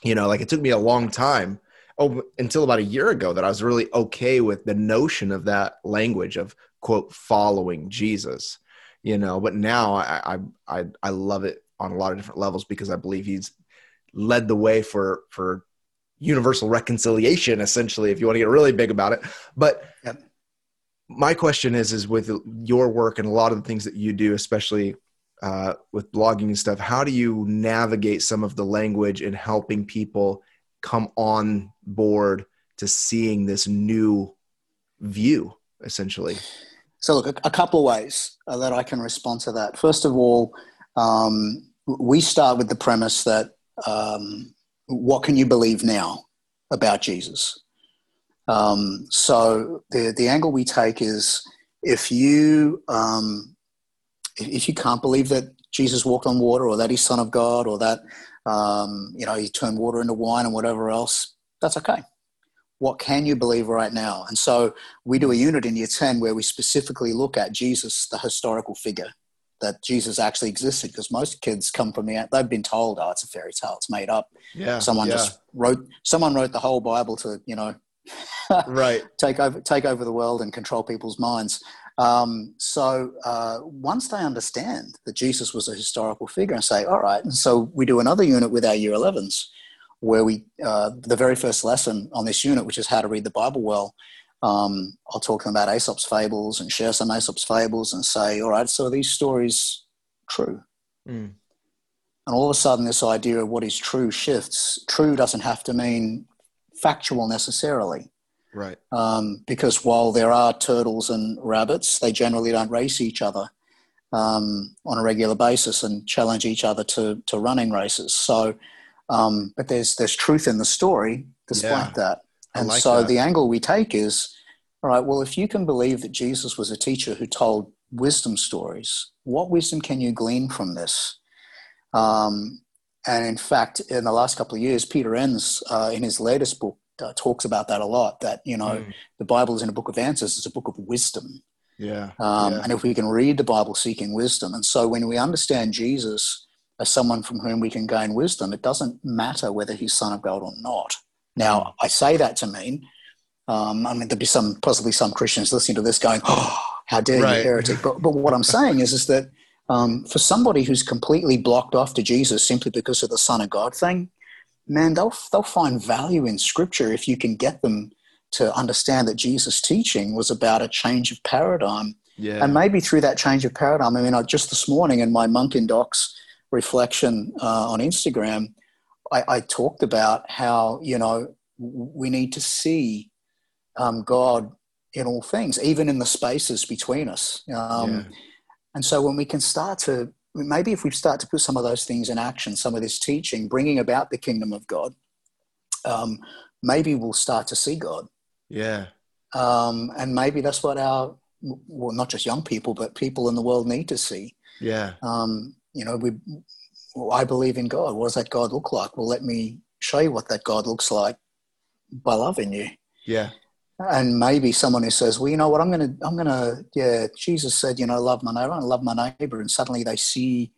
You know like it took me a long time oh until about a year ago that i was really okay with the notion of that language of quote following jesus you know? But now i i i, I love it on a lot of different levels because i believe he's led the way for for universal reconciliation essentially if you want to get really big about it. But yep. my question is is with your work and a lot of the things that you do especially uh, with blogging and stuff how do you navigate some of the language and helping people come on board to seeing this new view essentially? So look a, a couple of ways uh, that i can respond to that. First of all um, we start with the premise that um, what can you believe now about Jesus? Um, so the the angle we take is if you um, if you can't believe that Jesus walked on water, or that he's Son of God, or that um, you know he turned water into wine and whatever else, that's okay. What can you believe right now? And so we do a unit in year ten where we specifically look at Jesus, the historical figure, that Jesus actually existed because most kids come from the they've been told oh it's a fairy tale it's made up. Yeah someone yeah. just wrote someone wrote the whole Bible to you know right. take over take over the world and control people's minds. Um, so uh, once they understand that Jesus was a historical figure and say all right and so we do another unit with our year 11s where we uh, the very first lesson on this unit which is how to read the Bible well um, I'll talk to them about Aesop's fables and share some Aesop's fables and say, all right, so are these stories true? Mm. And all of a sudden, this idea of what is true shifts. True doesn't have to mean factual necessarily. Right. Um, because while there are turtles and rabbits, they generally don't race each other um, on a regular basis and challenge each other to, to running races. So, um, but there's, there's truth in the story despite yeah. that. And like so that. the angle we take is all right, well, if you can believe that Jesus was a teacher who told wisdom stories, what wisdom can you glean from this? Um, and in fact, in the last couple of years, Peter Enns, uh, in his latest book, uh, talks about that a lot. That you know, mm. the Bible isn't a book of answers; it's a book of wisdom. Yeah. Um, yeah. And if we can read the Bible seeking wisdom, and so when we understand Jesus as someone from whom we can gain wisdom, it doesn't matter whether he's Son of God or not. Now, I say that to mean, um, I mean, there'd be some, possibly some Christians listening to this going, oh, how dare right. you, heretic. But, but what I'm saying is, is that um, for somebody who's completely blocked off to Jesus simply because of the Son of God thing, man, they'll, they'll find value in Scripture if you can get them to understand that Jesus' teaching was about a change of paradigm. Yeah. And maybe through that change of paradigm, I mean, I, just this morning in my Monk in Docs reflection uh, on Instagram, I, I talked about how you know we need to see um, God in all things, even in the spaces between us. Um, yeah. And so when we can start to maybe if we start to put some of those things in action, some of this teaching, bringing about the kingdom of God, um, maybe we'll start to see God. Yeah. Um, and maybe that's what our, well, not just young people, but people in the world need to see. Yeah. Um, you know, we well, I believe in God. What does that God look like? Well, let me show you what that God looks like by loving you. Yeah. And maybe someone who says, well, you know what, I'm going to, I'm going to, yeah, Jesus said, you know, love my neighbor and love my neighbor. And suddenly they see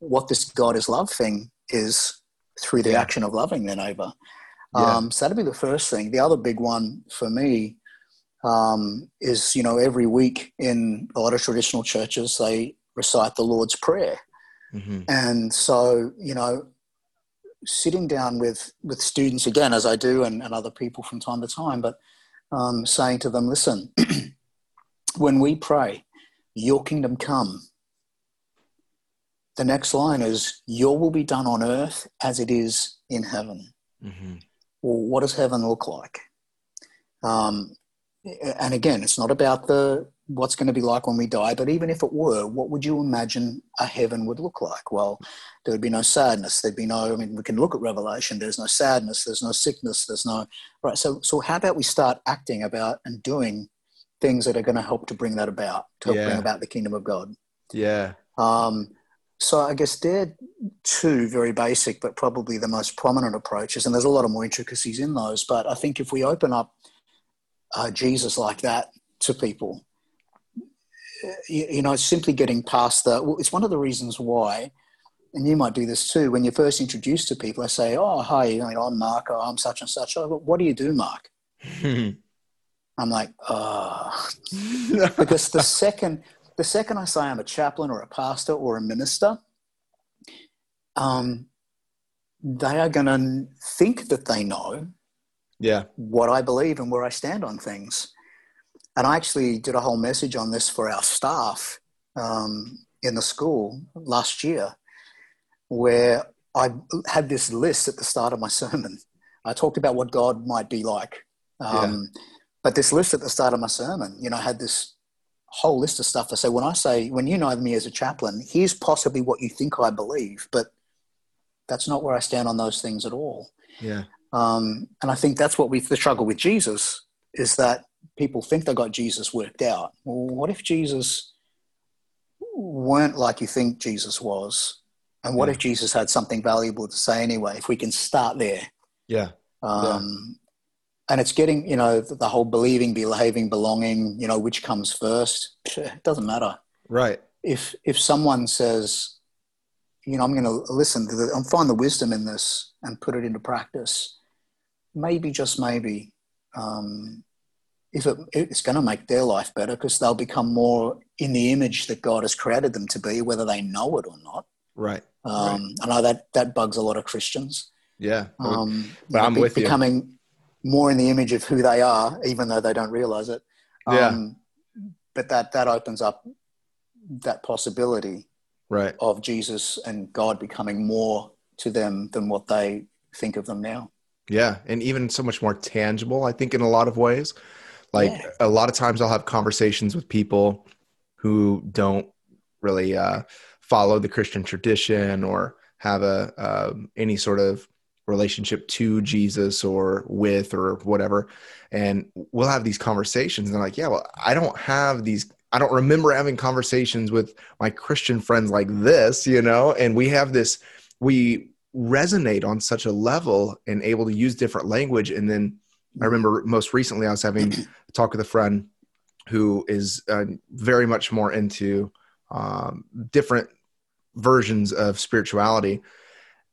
what this God is love thing is through the yeah. action of loving their neighbor. Yeah. Um, so that'd be the first thing. The other big one for me um, is, you know, every week in a lot of traditional churches, they recite the Lord's Prayer. Mm-hmm. And so, you know, sitting down with, with students again, as I do, and, and other people from time to time, but um, saying to them, listen, when we pray, your kingdom come, the next line is, your will be done on earth as it is in heaven. Mm-hmm. Well, what does heaven look like? Um, and again, it's not about the what's going to be like when we die. But even if it were, what would you imagine a heaven would look like? Well, there would be no sadness. There'd be no, I mean, we can look at Revelation. There's no sadness. There's no sickness. There's no, right. So, so how about we start acting about and doing things that are going to help to bring that about, to yeah. bring about the kingdom of God? Yeah. Um, so I guess they're two very basic, but probably the most prominent approaches. And there's a lot of more intricacies in those. But I think if we open up uh, Jesus like that to people. You, you, know, simply getting past the. It's one of the reasons why, and you might do this too. When you're first introduced to people, I say, "Oh, hi, you know, I'm Mark. Or I'm such and such." Oh, what do you do, Mark? I'm like, oh, because the second the second I say I'm a chaplain or a pastor or a minister, um, they are going to think that they know yeah what I believe and where I stand on things. And I actually did a whole message on this for our staff um, in the school last year, where I had this list at the start of my sermon. I talked about what God might be like. Um, yeah. But this list at the start of my sermon, you know, I had this whole list of stuff. I say, when I say, when you know me as a chaplain, here's possibly what you think I believe, but that's not where I stand on those things at all. Yeah. Um, and I think that's what we the struggle with Jesus is that people think they got Jesus worked out. Well, what if Jesus weren't like you think Jesus was? And what yeah. if Jesus had something valuable to say anyway? If we can start there. Yeah. Um, yeah. And it's getting, you know, the whole believing, behaving, belonging, you know, which comes first. It doesn't matter. Right. If if someone says, you know, I'm going to listen to the, and find the wisdom in this and put it into practice. Maybe, just maybe, um, if it, it's going to make their life better because they'll become more in the image that God has created them to be, whether they know it or not. Right. Um, right. I know that that bugs a lot of Christians. Yeah. Um, but I'm be, with becoming you. more in the image of who they are, even though they don't realize it. Yeah. Um, but that that opens up that possibility right. of Jesus and God becoming more to them than what they think of them now. Yeah, and even so much more tangible, I think, in a lot of ways. Like yeah. a lot of times, I'll have conversations with people who don't really uh, follow the Christian tradition or have a um, any sort of relationship to Jesus or with or whatever. And we'll have these conversations, and they're like, "Yeah, well, I don't have these I don't remember having conversations with my Christian friends like this, you know, and we have this, we resonate on such a level and able to use different language. And then I remember most recently I was having a talk with a friend who is uh, very much more into um, different versions of spirituality.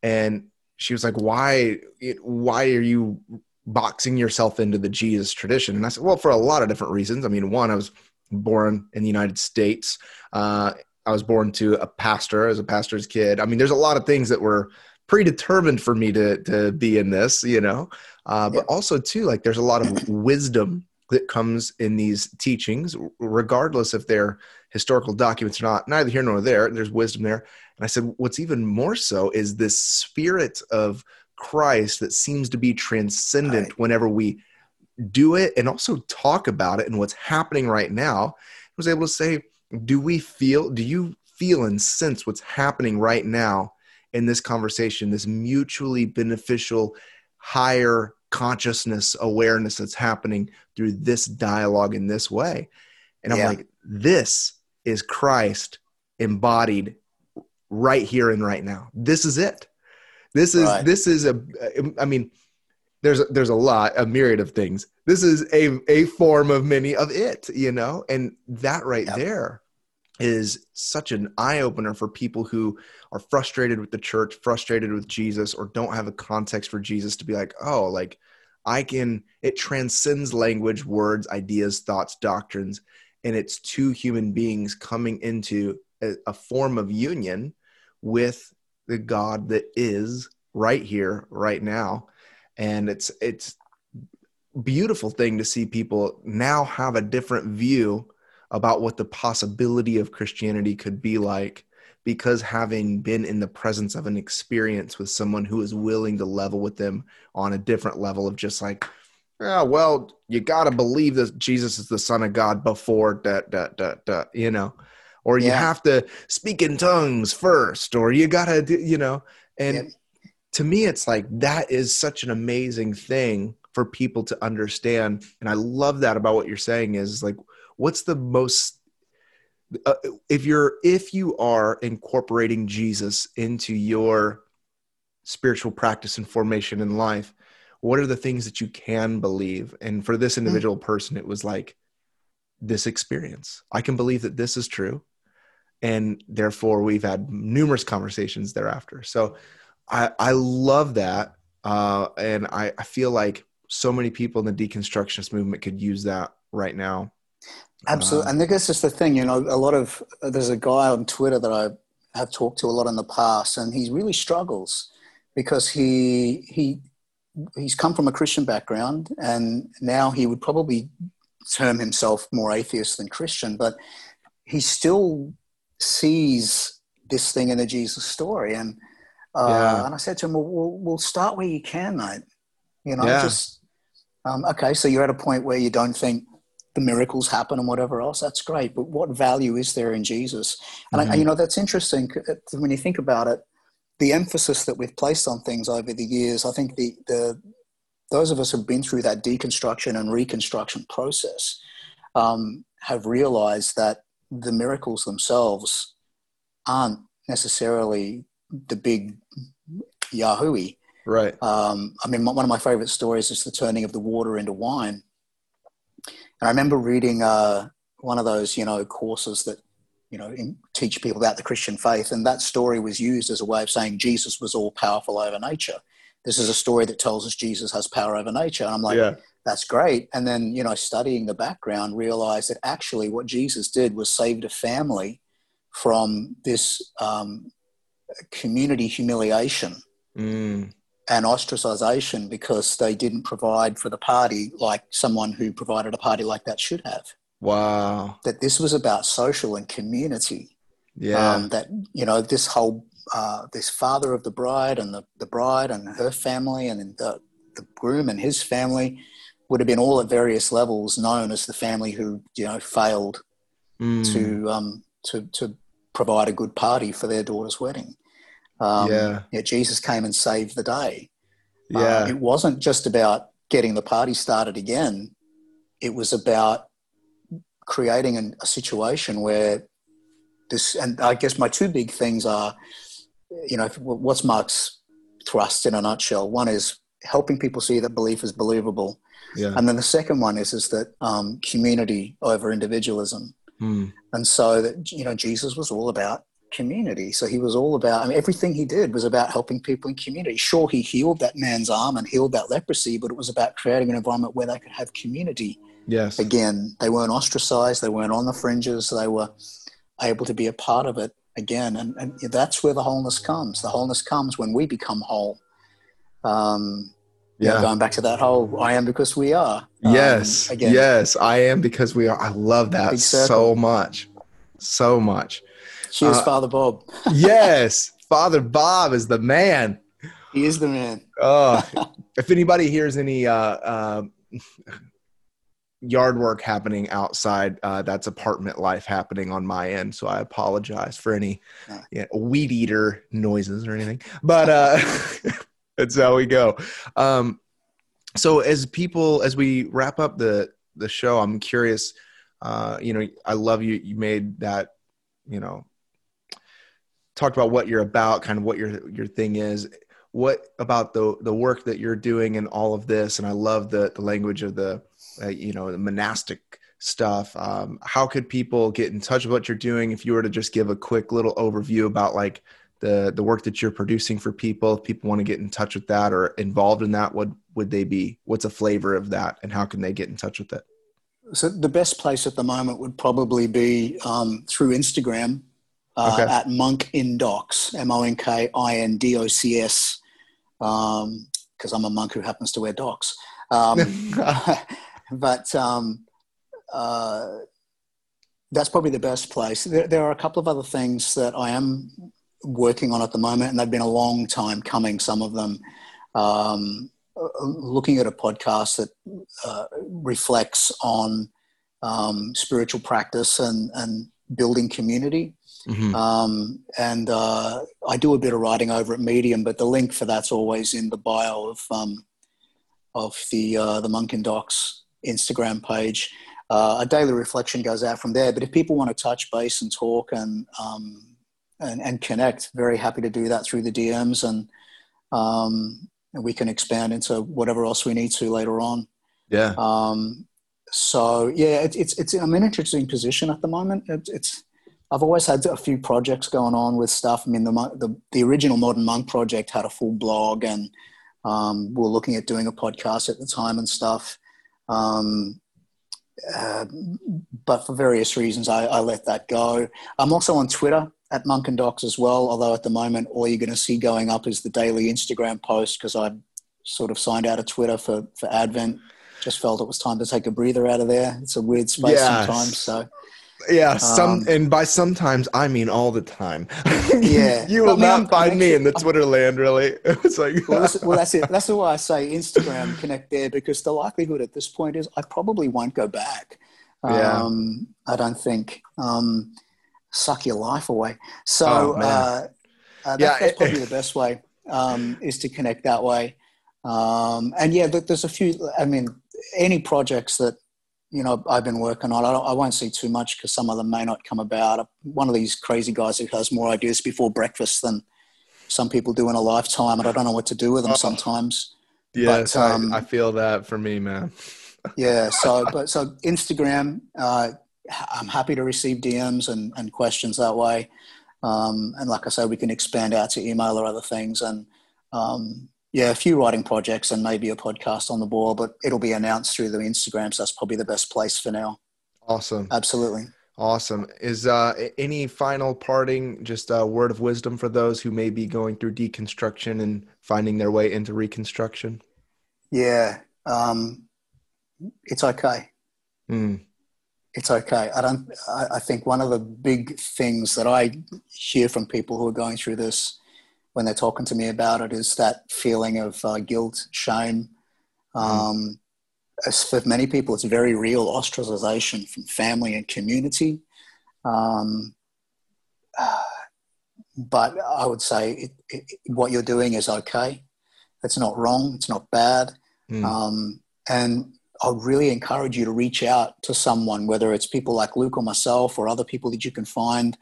And she was like, why, why are you boxing yourself into the Jesus tradition? And I said, well, for a lot of different reasons. I mean, one, I was born in the United States. Uh, I was born to a pastor as a pastor's kid. I mean, there's a lot of things that were predetermined for me to to be in this, you know. Uh, but also too, like there's a lot of wisdom that comes in these teachings, regardless if they're historical documents or not. Neither here nor there. There's wisdom there. And I said, what's even more so is this spirit of Christ that seems to be transcendent right. whenever we do it and also talk about it and what's happening right now. I was able to say, do we feel, do you feel and sense what's happening right now in this conversation, this mutually beneficial, higher consciousness awareness that's happening through this dialogue in this way? And I'm like, this is Christ embodied right here and right now. This is it. This is right. this is a I mean there's there's a lot a myriad of things this is a a form of many of it you know and that right yep. there is such an eye opener for people who are frustrated with the church frustrated with jesus or don't have a context for jesus to be like oh like i can it transcends language words ideas thoughts doctrines and it's two human beings coming into a, a form of union with the god that is right here right now. And it's it's beautiful thing to see people now have a different view about what the possibility of Christianity could be like because having been in the presence of an experience with someone who is willing to level with them on a different level of just like yeah, well, you got to believe that Jesus is the Son of God before that, that, that, that, you know, or you have to speak in tongues first, or you got to, you know, and to me it's like that is such an amazing thing for people to understand. And i love that about what you're saying is like what's the most uh, if you're if you are incorporating jesus into your spiritual practice and formation in life what are the things that you can believe? And for this individual person it was like this experience. I can believe that this is true and therefore we've had numerous conversations thereafter. So i i love that uh, and I, I feel like so many people in the deconstructionist movement could use that right now absolutely um, and i guess that's the thing you know a lot of there's a guy on twitter that i have talked to a lot in the past and he really struggles because he he he's come from a christian background and now he would probably term himself more atheist than christian but he still sees this thing in a Jesus story. And uh, yeah. and I said to him, well, well, we'll, start where you can, mate. You know, yeah. just um, okay. So you're at a point where you don't think the miracles happen and whatever else. That's great, but what value is there in Jesus? And mm-hmm. I, you know, that's interesting uh, when you think about it. The emphasis that we've placed on things over the years, I think the the those of us who've been through that deconstruction and reconstruction process um, have realized that the miracles themselves aren't necessarily the big Yahoo. Right. Um, I mean, one of my favorite stories is the turning of the water into wine. And I remember reading uh, one of those, you know, courses that, you know, teach people about the Christian faith. And that story was used as a way of saying Jesus was all powerful over nature. This is a story that tells us Jesus has power over nature. And I'm like, yeah that's great. And then, you know, studying the background, realized that actually what Jesus did was saved a family from this um, community humiliation mm. And ostracization because they didn't provide for the party like someone who provided a party like that should have. Wow. That this was about social and community. Yeah. Um, that, you know, this whole, uh, this father of the bride and the, the bride and her family and the, the groom and his family would have been all at various levels known as the family who you know failed mm. to um, to to provide a good party for their daughter's wedding. Um, yeah. yeah, Jesus came and saved the day. Uh, yeah, uh, it wasn't just about getting the party started again. It was about creating an, a situation where this, and I guess my two big things are, you know, what's Mark's thrust in a nutshell? One is helping people see that belief is believable yeah. And then the second one is is that um, community over individualism. Mm. And so that you know Jesus was all about community. So he was all about I mean everything he did was about helping people in community. Sure he healed that man's arm and healed that leprosy, but it was about creating an environment where they could have community. Yes. Again, they weren't ostracized, they weren't on the fringes, they were able to be a part of it again. And, and that's where the wholeness comes. The wholeness comes when we become whole. Um, yeah. going back to that whole I am because we are. Um, yes. Again. Yes, I am because we are. I love that so much. So much. Cheers, uh, Father Bob. yes. Father Bob is the man. He is the man. Oh, if anybody hears any uh, uh, yard work happening outside, uh, that's apartment life happening on my end. So I apologize for any yeah, weed eater noises or anything. But uh, That's how we go. Um, so as people, as we wrap up the the show, I'm curious. Uh, you know, I love you. You made that. You know, talked about what you're about, kind of what your your thing is. What about the the work that you're doing and all of this? And I love the the language of the, uh, you know, the monastic stuff. Um, how could people get in touch with what you're doing? If you were to just give a quick little overview about like the the work that you're producing for people if people want to get in touch with that or involved in that what would they be what's a flavor of that and how can they get in touch with it so the best place at the moment would probably be um, through instagram uh, okay. at monk in docs m-o-n-k-i-n-d-o-c-s because um, i'm a monk who happens to wear docs um, but um, uh, that's probably the best place. There, there, are a couple of other things that I am working on at the moment, and they've been a long time coming. Some of them, um, looking at a podcast that uh, reflects on um, spiritual practice and, and building community. Mm-hmm. Um, and uh, I do a bit of writing over at Medium, but the link for that's always in the bio of um, of the uh, the Monk in Docs Instagram page. Uh, a daily reflection goes out from there. But if people want to touch base and talk and um, and, and connect. Very happy to do that through the DMs and um, and we can expand into whatever else we need to later on. Yeah. Um, so yeah, it, it's it's I'm in an interesting position at the moment. It, it's I've always had a few projects going on with stuff. I mean, the the, the original Modern Monk project had a full blog, and um, we are looking at doing a podcast at the time and stuff. Um, uh, but for various reasons, I, I, let that go. I'm also on Twitter at Monk in Docs as well. Although at the moment, all you're going to see going up is the daily Instagram post because I sort of signed out of Twitter for for Advent. Just felt it was time to take a breather out of there. It's a weird space yes. sometimes. So yeah, some um, and by sometimes I mean all the time. Yeah, you will not find me in the Twitter land. Really, it's like well, that's, well, that's it. That's why I say Instagram connect there because the likelihood at this point is I probably won't go back. Yeah. Um, I don't think um, suck your life away. So oh, uh, uh, that, yeah, that's probably the best way um, is to connect that way. Um, and yeah, there's a few. I mean, any projects that you know, I've been working on. I, I won't see too much because some of them may not come about. One of these crazy guys who has more ideas before breakfast than some people do in a lifetime, and I don't know what to do with them oh. sometimes. Yes, but, um, I, I, feel that for me, man. yeah. So, but so Instagram, uh, I'm happy to receive DMs and, and questions that way. Um, and like I said, we can expand out to email or other things. And um, yeah, a few writing projects and maybe a podcast on the ball, but it'll be announced through the Instagram. So that's probably the best place for now. Awesome. Absolutely. Awesome. Is uh, any final parting, just a word of wisdom for those who may be going through deconstruction and finding their way into reconstruction? Yeah. Um, it's okay. Mm. It's okay. I don't, I, I think one of the big things that I hear from people who are going through this when they're talking to me about it is that feeling of uh, guilt, shame. Um, for many people, it's very real ostracization from family and community. Um, but I would say it, it, what you're doing is okay. It's not wrong. It's not bad. Mm. Um, and I really encourage you to reach out to someone, whether it's people like Luke or myself or other people that you can find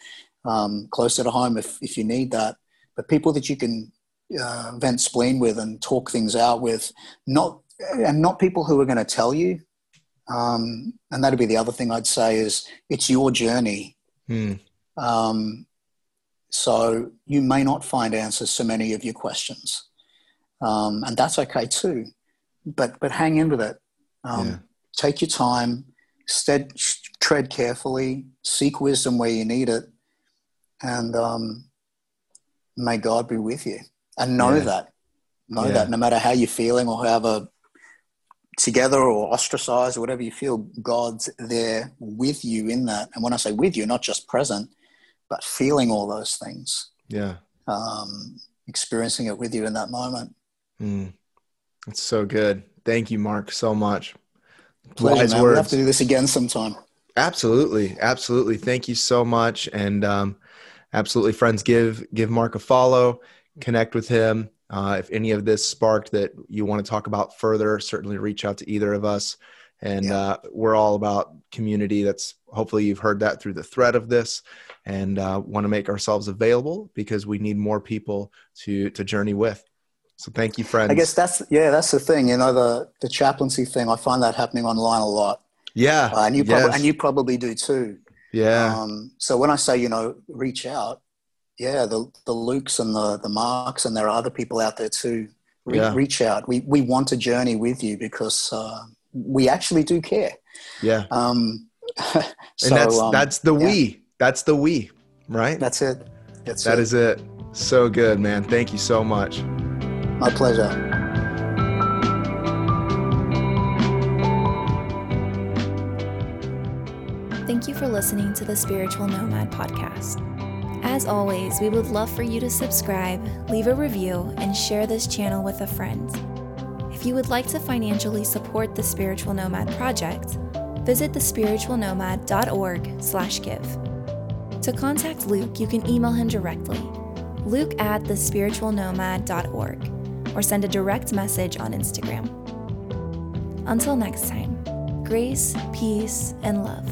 um, closer to home if, if you need that but people that you can uh, vent spleen with and talk things out with, not and not people who are going to tell you. Um, and that'd be the other thing I'd say is it's your journey. Hmm. Um, so you may not find answers to many of your questions, um, and that's okay too. But but hang in with it. Um, yeah. Take your time. Stead, tread carefully. Seek wisdom where you need it, and um, may God be with you. And know yeah. that. Know yeah. that no matter how you're feeling or however together or ostracized or whatever you feel, God's there with you in that. And when I say with you, not just present, but feeling all those things. Yeah. Um, experiencing it with you in that moment. Mm. That's so good. Thank you, Mark, so much. Pleasure, Wise man. We'll have to do this again sometime. Absolutely. Absolutely. Thank you so much. And um, absolutely. Friends give give mark a follow connect with him. Uh, if any of this sparked that you want to talk about further certainly reach out to either of us. And yeah. uh, we're all about community. That's hopefully you've heard that through the thread of this. And uh, want to make ourselves available because we need more people to to journey with. So thank you friends. I guess that's yeah that's the thing. You know the the chaplaincy thing i find that happening online a lot. Yeah. Uh, and you probably yes. and you probably do too yeah. Um, so when I say, you know, reach out, yeah, the, the Lukes and the, the Marks, and there are other people out there too. Re- yeah. Reach out. We, we want to journey with you because uh, we actually do care. Yeah. Um, so, and that's, um, that's the yeah. we. That's the we, right? That's it. That's that it. is it. So good, man. Thank you so much. My pleasure. Listening to the Spiritual Nomad podcast. As always, we would love for you to subscribe, leave a review, and share this channel with a friend. If you would like to financially support the Spiritual Nomad project, visit thespiritualnomad.org/give. To contact Luke, you can email him directly, luke at thespiritualnomad.org, or send a direct message on Instagram. Until next time, grace, peace, and love.